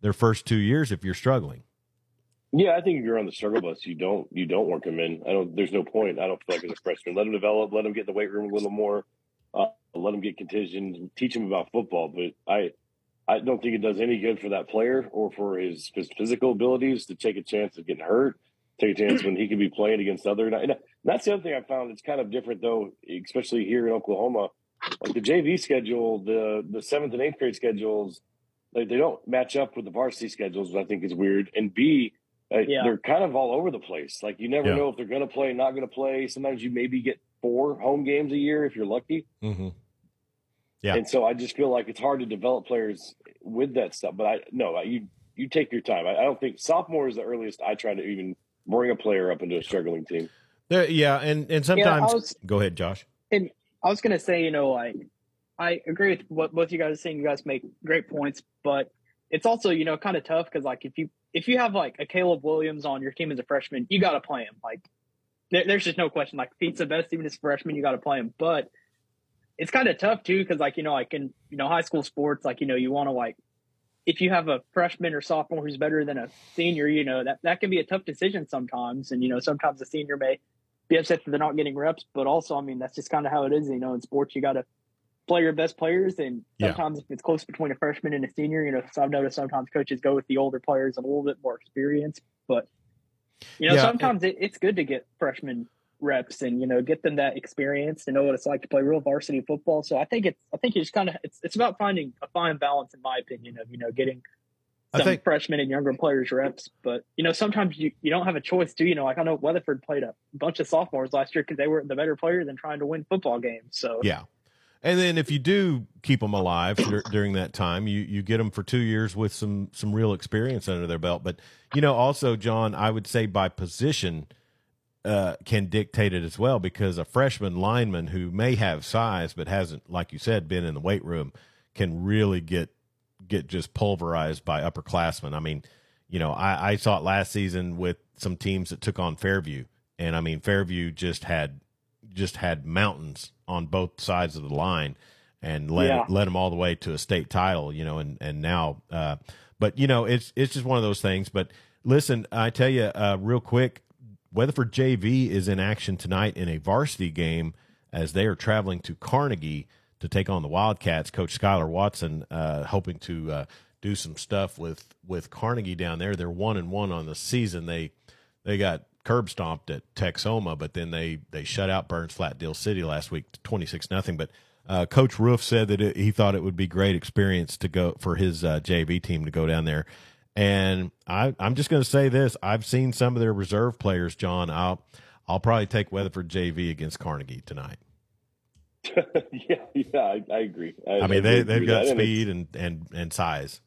S2: their first two years if you're struggling?
S1: Yeah, I think if you're on the struggle bus, you don't you don't work them in. I don't. There's no point. I don't feel like as a freshman, let them develop, let them get in the weight room a little more, uh, let them get conditioned, teach them about football. But I, I don't think it does any good for that player or for his, his physical abilities to take a chance of getting hurt, take a chance when he could be playing against other. And that's the other thing I found. It's kind of different though, especially here in Oklahoma. Like the JV schedule, the the seventh and eighth grade schedules, like they don't match up with the varsity schedules, which I think is weird. And B, uh,
S3: Yeah.
S1: they're kind of all over the place. Like you never
S2: Yeah.
S1: know if they're going to play, not going to play. Sometimes you maybe get four home games a year if you're lucky.
S2: Mm-hmm. Yeah.
S1: And so I just feel like it's hard to develop players with that stuff. But I no, I, you you take your time. I, I don't think sophomore is the earliest I try to even bring a player up into a struggling team.
S2: There, yeah, and and sometimes
S3: I was-
S2: go ahead, Josh.
S3: And I was gonna say, you know, like I agree with what both you guys are saying. You guys make great points, but it's also, you know, kind of tough because like if you if you have like a Caleb Williams on your team as a freshman, you got to play him. Like there, there's just no question. Like he's the best even as a freshman, you got to play him. But it's kind of tough too because like you know, like in you know high school sports, like you know, you want to like if you have a freshman or sophomore who's better than a senior, you know that that can be a tough decision sometimes. And you know, sometimes the senior may be upset that they're not getting reps, but also, I mean, that's just kind of how it is. You know, in sports, you got to play your best players, and
S2: Yeah.
S3: sometimes if it's close between a freshman and a senior, you know, so I've noticed sometimes coaches go with the older players and a little bit more experience, but you know,
S2: Yeah,
S3: sometimes it, it's good to get freshmen reps and you know get them that experience to know what it's like to play real varsity football. So I think it's I think it's kind of it's it's about finding a fine balance, in my opinion, of you know getting
S2: I
S3: some
S2: think-
S3: freshmen and younger players reps. But you know sometimes you, you don't have a choice, do you? know? Like I know Weatherford played a bunch of sophomores last year because they were the better player than trying to win football games. So
S2: Yeah. And then if you do keep them alive dur- during that time, you, you get them for two years with some some real experience under their belt. But you know, also Jon, I would say by position uh, can dictate it as well because a freshman lineman who may have size but hasn't, like you said, been in the weight room can really get get just pulverized by upperclassmen. I mean, you know, I, I saw it last season with some teams that took on Fairview, and I mean Fairview just had just had mountains on both sides of the line and led
S3: Yeah.
S2: led them all the way to a state title, you know, and and now, uh, but you know, it's it's just one of those things. But listen, I tell you, uh, real quick, Weatherford JV is in action tonight in a varsity game as they are traveling to Carnegie to take on the Wildcats. Coach Skylar Watson uh, hoping to uh, do some stuff with with Carnegie down there. They're one and one on the season. They they got curb stomped at Texoma, but then they they shut out Burns Flat-Dill City last week, twenty six nothing. But uh, Coach Roof said that it, he thought it would be great experience to go for his uh, JV team to go down there. And I, I'm just going to say this: I've seen some of their reserve players, Jon. I'll I'll probably take Weatherford JV against Carnegie tonight. *laughs*
S1: yeah, yeah, I, I agree. I,
S2: I mean, they they've got speed and and and size.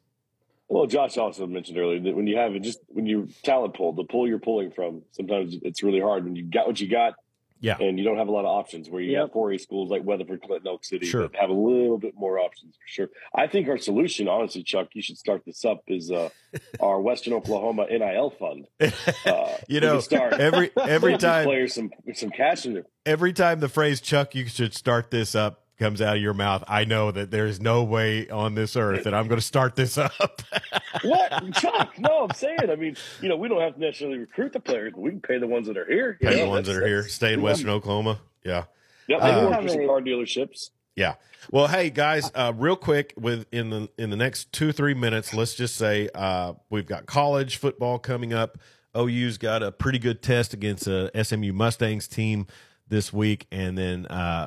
S1: Well, Josh also mentioned earlier that when you have it, just when you talent pull, the pool you're pulling from, sometimes it's really hard when you got what you got
S2: Yeah,
S1: and you don't have a lot of options. Where you
S3: Yep.
S1: have 4A schools like Weatherford, Clinton, Elk City
S2: Sure.
S1: that have a little bit more options for sure. I think our solution, honestly, Chuck, you should start this up is uh, *laughs* our Western Oklahoma NIL fund. *laughs* Uh,
S2: you know,
S1: start
S2: every every *laughs* time
S1: players some some cash in there.
S2: every time the phrase "Chuck, you should start this up" comes out of your mouth, I know that there is no way on this earth that I'm going to start this up. *laughs*
S1: What, Chuck? No, I'm saying. I mean, you know, we don't have to necessarily recruit the players, but we can pay the ones that are here.
S2: Pay
S1: know,
S2: the ones that are here, stay in Western Oklahoma. Yeah.
S1: Yep,
S2: Uh,
S1: maybe work
S3: have
S1: car dealerships.
S2: Yeah. Well, hey guys, uh, real quick, with in the in the next two three minutes, let's just say uh, we've got college football coming up. OU's got a pretty good test against a SMU Mustangs team this week, and then uh,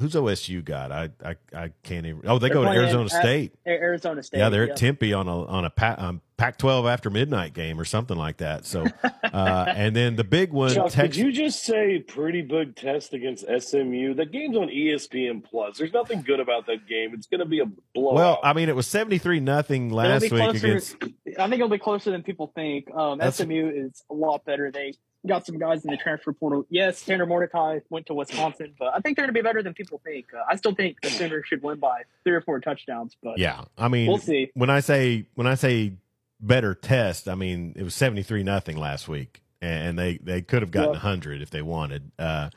S2: who's OSU got? I I, I can't even. Oh, they
S3: They're
S2: go to Arizona
S3: at-
S2: State.
S3: Arizona State.
S2: Yeah, they're at Tempe on a on a um, Pac-12 after midnight game or something like that. So, uh, *laughs* and then the big one,
S1: Chuck,
S2: Texas.
S1: did you just say pretty big test against SMU? The game's on ESPN Plus. There's nothing good about that game. It's going to be a blowout.
S2: well, I mean, it was seventy three nothing last week
S3: closer-
S2: against.
S3: I think it'll be closer than people think. Um, SMU is a lot better. They got some guys in the transfer portal. Yes, Tanner Mordecai went to Wisconsin, but I think they're going to be better than people think. Uh, I still think the Sooners should win by three or four touchdowns, but
S2: Yeah, I mean,
S3: we'll see.
S2: when I say when I say better test, I mean it was seventy three nothing last week, and they they could have gotten
S3: Yep.
S2: hundred if they wanted. Uh,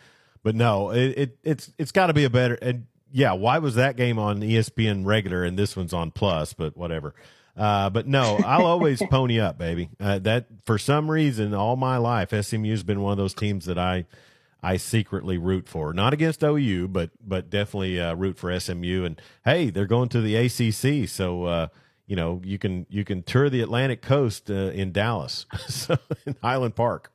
S2: but no, it, it it's it's got to be a better. And yeah, why was that game on ESPN regular and this one's on Plus? But whatever. Uh, but no, I'll always *laughs* pony up, baby. Uh, that for some reason, all my life, SMU's been one of those teams that I I secretly root for. Not against OU, but but definitely uh, root for SMU. And hey, they're going to the ACC, so uh, you know you can you can tour the Atlantic coast uh, in Dallas, *laughs* so in Highland Park.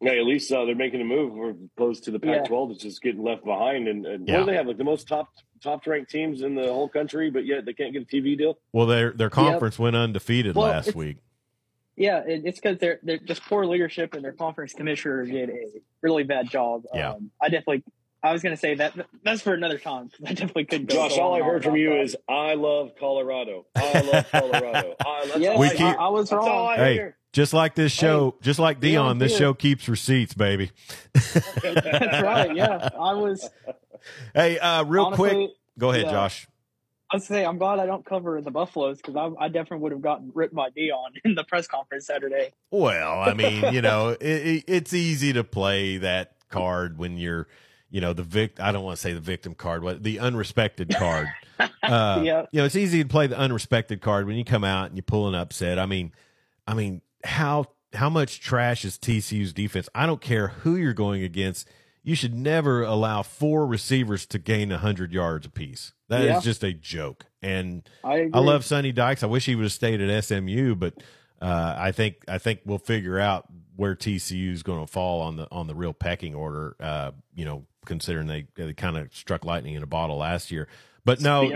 S1: yeah, at least uh, they're making a move. We're opposed to the
S3: Yeah.
S1: Pac-12 that's just getting left behind. And, and
S2: Yeah.
S1: what do they have? Like the most top top ranked teams in the whole country, but yet they can't get a TV deal.
S2: Well, their their conference went undefeated
S3: Well,
S2: last week.
S3: Yeah, it, it's because they're they're just poor leadership, and their conference commissioner did a really bad job.
S2: Yeah.
S3: Um, I definitely. I was going to say that that's for another time. I definitely could go.
S1: Josh, all I heard from you
S3: that.
S1: is I love Colorado. I love *laughs* Colorado. I, that's
S3: yeah,
S2: We
S1: I,
S2: keep-
S3: I, I was
S1: that's all
S3: wrong.
S1: I
S2: Hey,
S1: hear.
S2: just like this show, just like Deion,
S3: Deion
S2: this show keeps receipts, baby. *laughs*
S3: That's right. Yeah, I was.
S2: Hey, uh, real
S3: honestly,
S2: quick, go ahead,
S3: yeah.
S2: Josh.
S3: I was say I'm glad I don't cover the Buffaloes because I, I definitely would have gotten ripped by Deion *laughs* in the press conference Saturday.
S2: Well, I mean, you *laughs* know, it, it, it's easy to play that card when you're, you know, the vict. I don't want to say the victim card, what the unrespected *laughs* card. Uh,
S3: Yeah.
S2: You know, it's easy to play the unrespected card when you come out and you pull an upset. I mean, I mean, how how much trash is TCU's defense? I don't care who you're going against. You should never allow four receivers to gain hundred yards apiece. That is
S3: Yeah.
S2: just a joke. And
S3: I.
S2: I love Sonny Dykes. I wish he would have stayed at SMU, but uh, I think I think we'll figure out where TCU is going to fall on the on the real pecking order. Uh, you know, considering they they kind of struck lightning in a bottle last year. But no,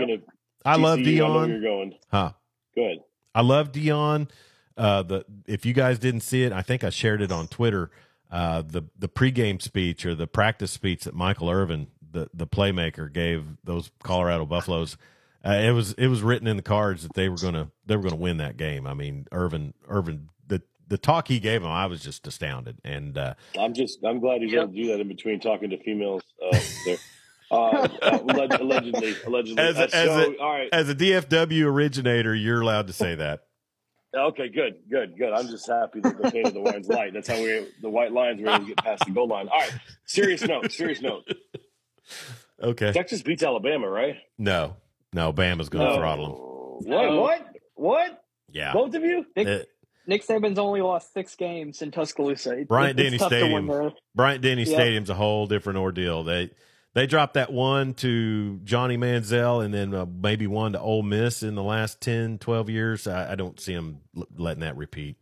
S2: I love
S1: TCU, I
S2: Deion.
S1: you're going.
S2: Huh?
S1: Good.
S2: I love Deion. Uh, the if you guys didn't see it, I think I shared it on Twitter. Uh, the the pregame speech or the practice speech that Michael Irvin, the the playmaker, gave those Colorado Buffaloes. Uh, it was it was written in the cards that they were gonna they were gonna win that game. I mean, Irvin Irvin the the talk he gave them, I was just astounded. And uh,
S1: I'm just I'm glad he's
S3: Yep.
S1: able to do that in between talking to females uh, there. *laughs* Uh, allegedly, allegedly.
S2: As a-
S1: Uh,
S2: as a-
S1: all right.
S2: as a DFW originator, you're allowed to say that.
S1: Okay, good, good, good. I'm just happy that the paint of the wine's light. That's how we the white lines were able to get past the goal line. All right, serious note, serious note.
S2: Okay.
S1: Texas beats Alabama, right?
S2: No, no, Bama's going to throttle them.
S1: What? What? What?
S2: Yeah.
S1: Both of you?
S3: Nick,
S2: Uh,
S3: Nick Saban's only lost six games in Tuscaloosa. It-
S2: Bryant Denny
S3: tough to win
S2: Stadium. Bryant Denny
S3: Yep.
S2: Stadium's a whole different ordeal. They They dropped that one to Johnny Manziel and then uh, maybe one to Ole Miss in the last 10, 12 years. I, I don't see them l- letting that repeat.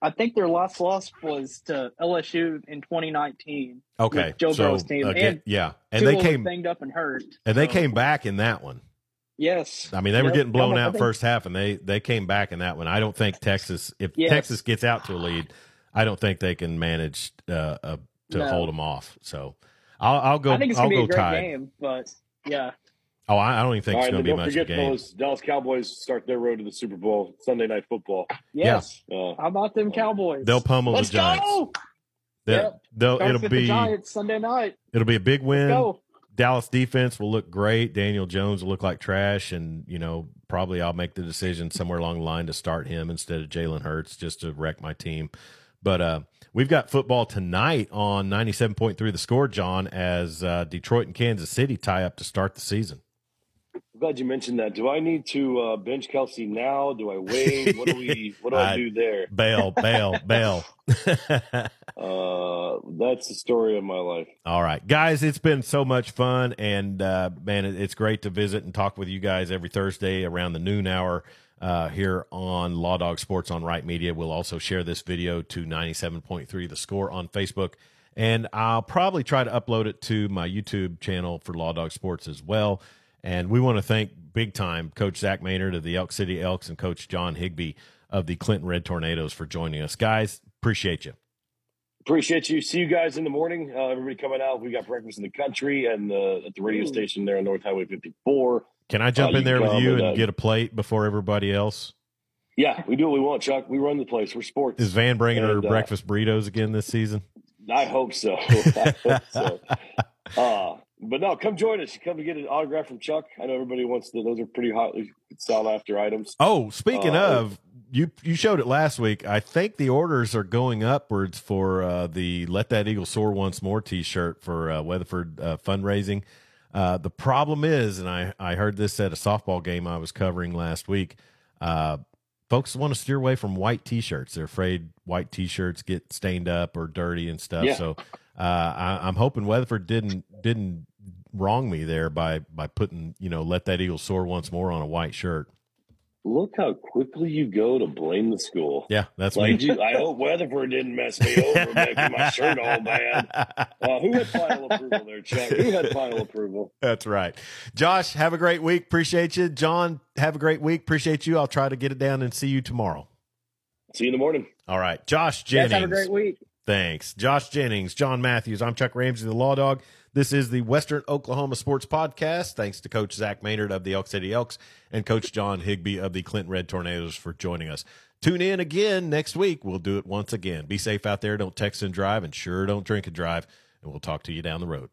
S3: I think their last loss was to LSU in 2019.
S2: Okay,
S3: Joe
S2: so
S3: Burrow's team,
S2: again,
S3: and
S2: yeah, and they came
S3: banged up and hurt.
S2: and they came back in that one.
S3: Yes,
S2: I mean, they were getting blown out
S3: think-
S2: first half, and they they came back in that one. I don't think Texas, if
S3: Yes.
S2: Texas gets out to a lead, I don't think they can manage uh, uh, to
S3: No.
S2: hold them off. So I'll, I'll go.
S3: I think it's
S2: I'll
S3: gonna be a great
S2: Tide.
S3: game, but yeah,
S2: Oh, I, I don't even think
S1: All
S2: it's
S1: right,
S2: going to be
S1: don't
S2: much of a
S1: forget,
S2: game.
S1: fellas, Dallas Cowboys start their road to the Super Bowl Sunday Night Football.
S3: yes.
S1: Uh,
S3: How about them Cowboys?
S2: They'll pummel
S3: Let's
S2: the Giants.
S3: go.
S2: They'll,
S3: Yep.
S2: they'll,
S3: Starts
S2: it'll be
S3: the Giants Sunday night.
S2: it'll be a big win.
S3: Go.
S2: Dallas defense will look great. Daniel Jones will look like trash, and you know probably I'll make the decision somewhere along the line to start him instead of Jalen Hurts just to wreck my team. But uh, we've got football tonight on ninety seven point three. The score, Jon, as uh, Detroit and Kansas City tie up to start the season.
S1: I'm glad you mentioned that. Do I need to uh, bench Kelce now? Do I wait? What do we? *laughs* What do I,
S2: I-
S1: do there?
S2: Bail, bail, bail. *laughs* *laughs*
S1: Uh, that's the story of my life.
S2: All right, guys, it's been so much fun, and uh, man, it's great to visit and talk with you guys every Thursday around the noon hour uh, here on Law Dog Sports on Right Media. We'll also share this video to ninety seven point three The Score on Facebook, and I'll probably try to upload it to my YouTube channel for Law Dog Sports as well. And we want to thank big time Coach Zac Maynard of the Elk City Elks and Coach John Higbee of the Clinton Red Tornadoes for joining us, guys. Appreciate you.
S1: Appreciate you. See you guys in the morning. Uh, everybody coming out. We got breakfast in the country and uh, at the radio
S3: Ooh.
S1: station there on North Highway 54.
S2: Can I jump
S1: Uh,
S2: in there with you
S1: and,
S2: and
S1: uh,
S2: get a plate before everybody else?
S1: Yeah, we do what we want, Chuck. We run the place. We're sports.
S2: Is Van bringing her
S1: uh,
S2: breakfast burritos again this season?
S1: I hope so. *laughs* I hope so. *laughs* Uh, but no, come join us. Come to get an autograph from Chuck. I know everybody wants to. Those are pretty hotly sought after items.
S2: Oh, speaking
S1: Uh,
S2: of, you you showed it last week. I think the orders are going upwards for uh, the "Let That Eagle Soar Once More" T-shirt for uh, Weatherford uh, fundraising. Uh, the problem is, and I I heard this at a softball game I was covering last week. Uh, folks want to steer away from white T-shirts. They're afraid white T-shirts get stained up or dirty and stuff.
S1: Yeah.
S2: So uh, I, I'm hoping Weatherford didn't didn't wrong me there by by putting you know "Let That Eagle Soar Once More" on a white shirt.
S1: Look how quickly you go to blame the school.
S2: Yeah, that's
S1: Like,
S2: me.
S1: gee, I hope Weatherford didn't mess me over *laughs* making my shirt all bad. Uh, who had final approval there, Chuck? Who had final approval?
S2: That's right. Josh, have a great week. Appreciate you. Jon, have a great week. Appreciate you. I'll try to get it down and see you tomorrow.
S1: See you in the morning.
S2: All right. Josh
S3: Guys,
S2: Jennings.
S3: have a great week.
S2: Thanks. Josh Jennings, Jon Matthews. I'm Chuck Ramsey, the Law Dog. This is the Western Oklahoma Sports Podcast. Thanks to Coach Zac Maynard of the Elk City Elks and Coach John Higbee of the Clinton Red Tornadoes for joining us. Tune in again next week. We'll do it once again. Be safe out there. Don't text and drive, and sure don't drink and drive. And we'll talk to you down the road.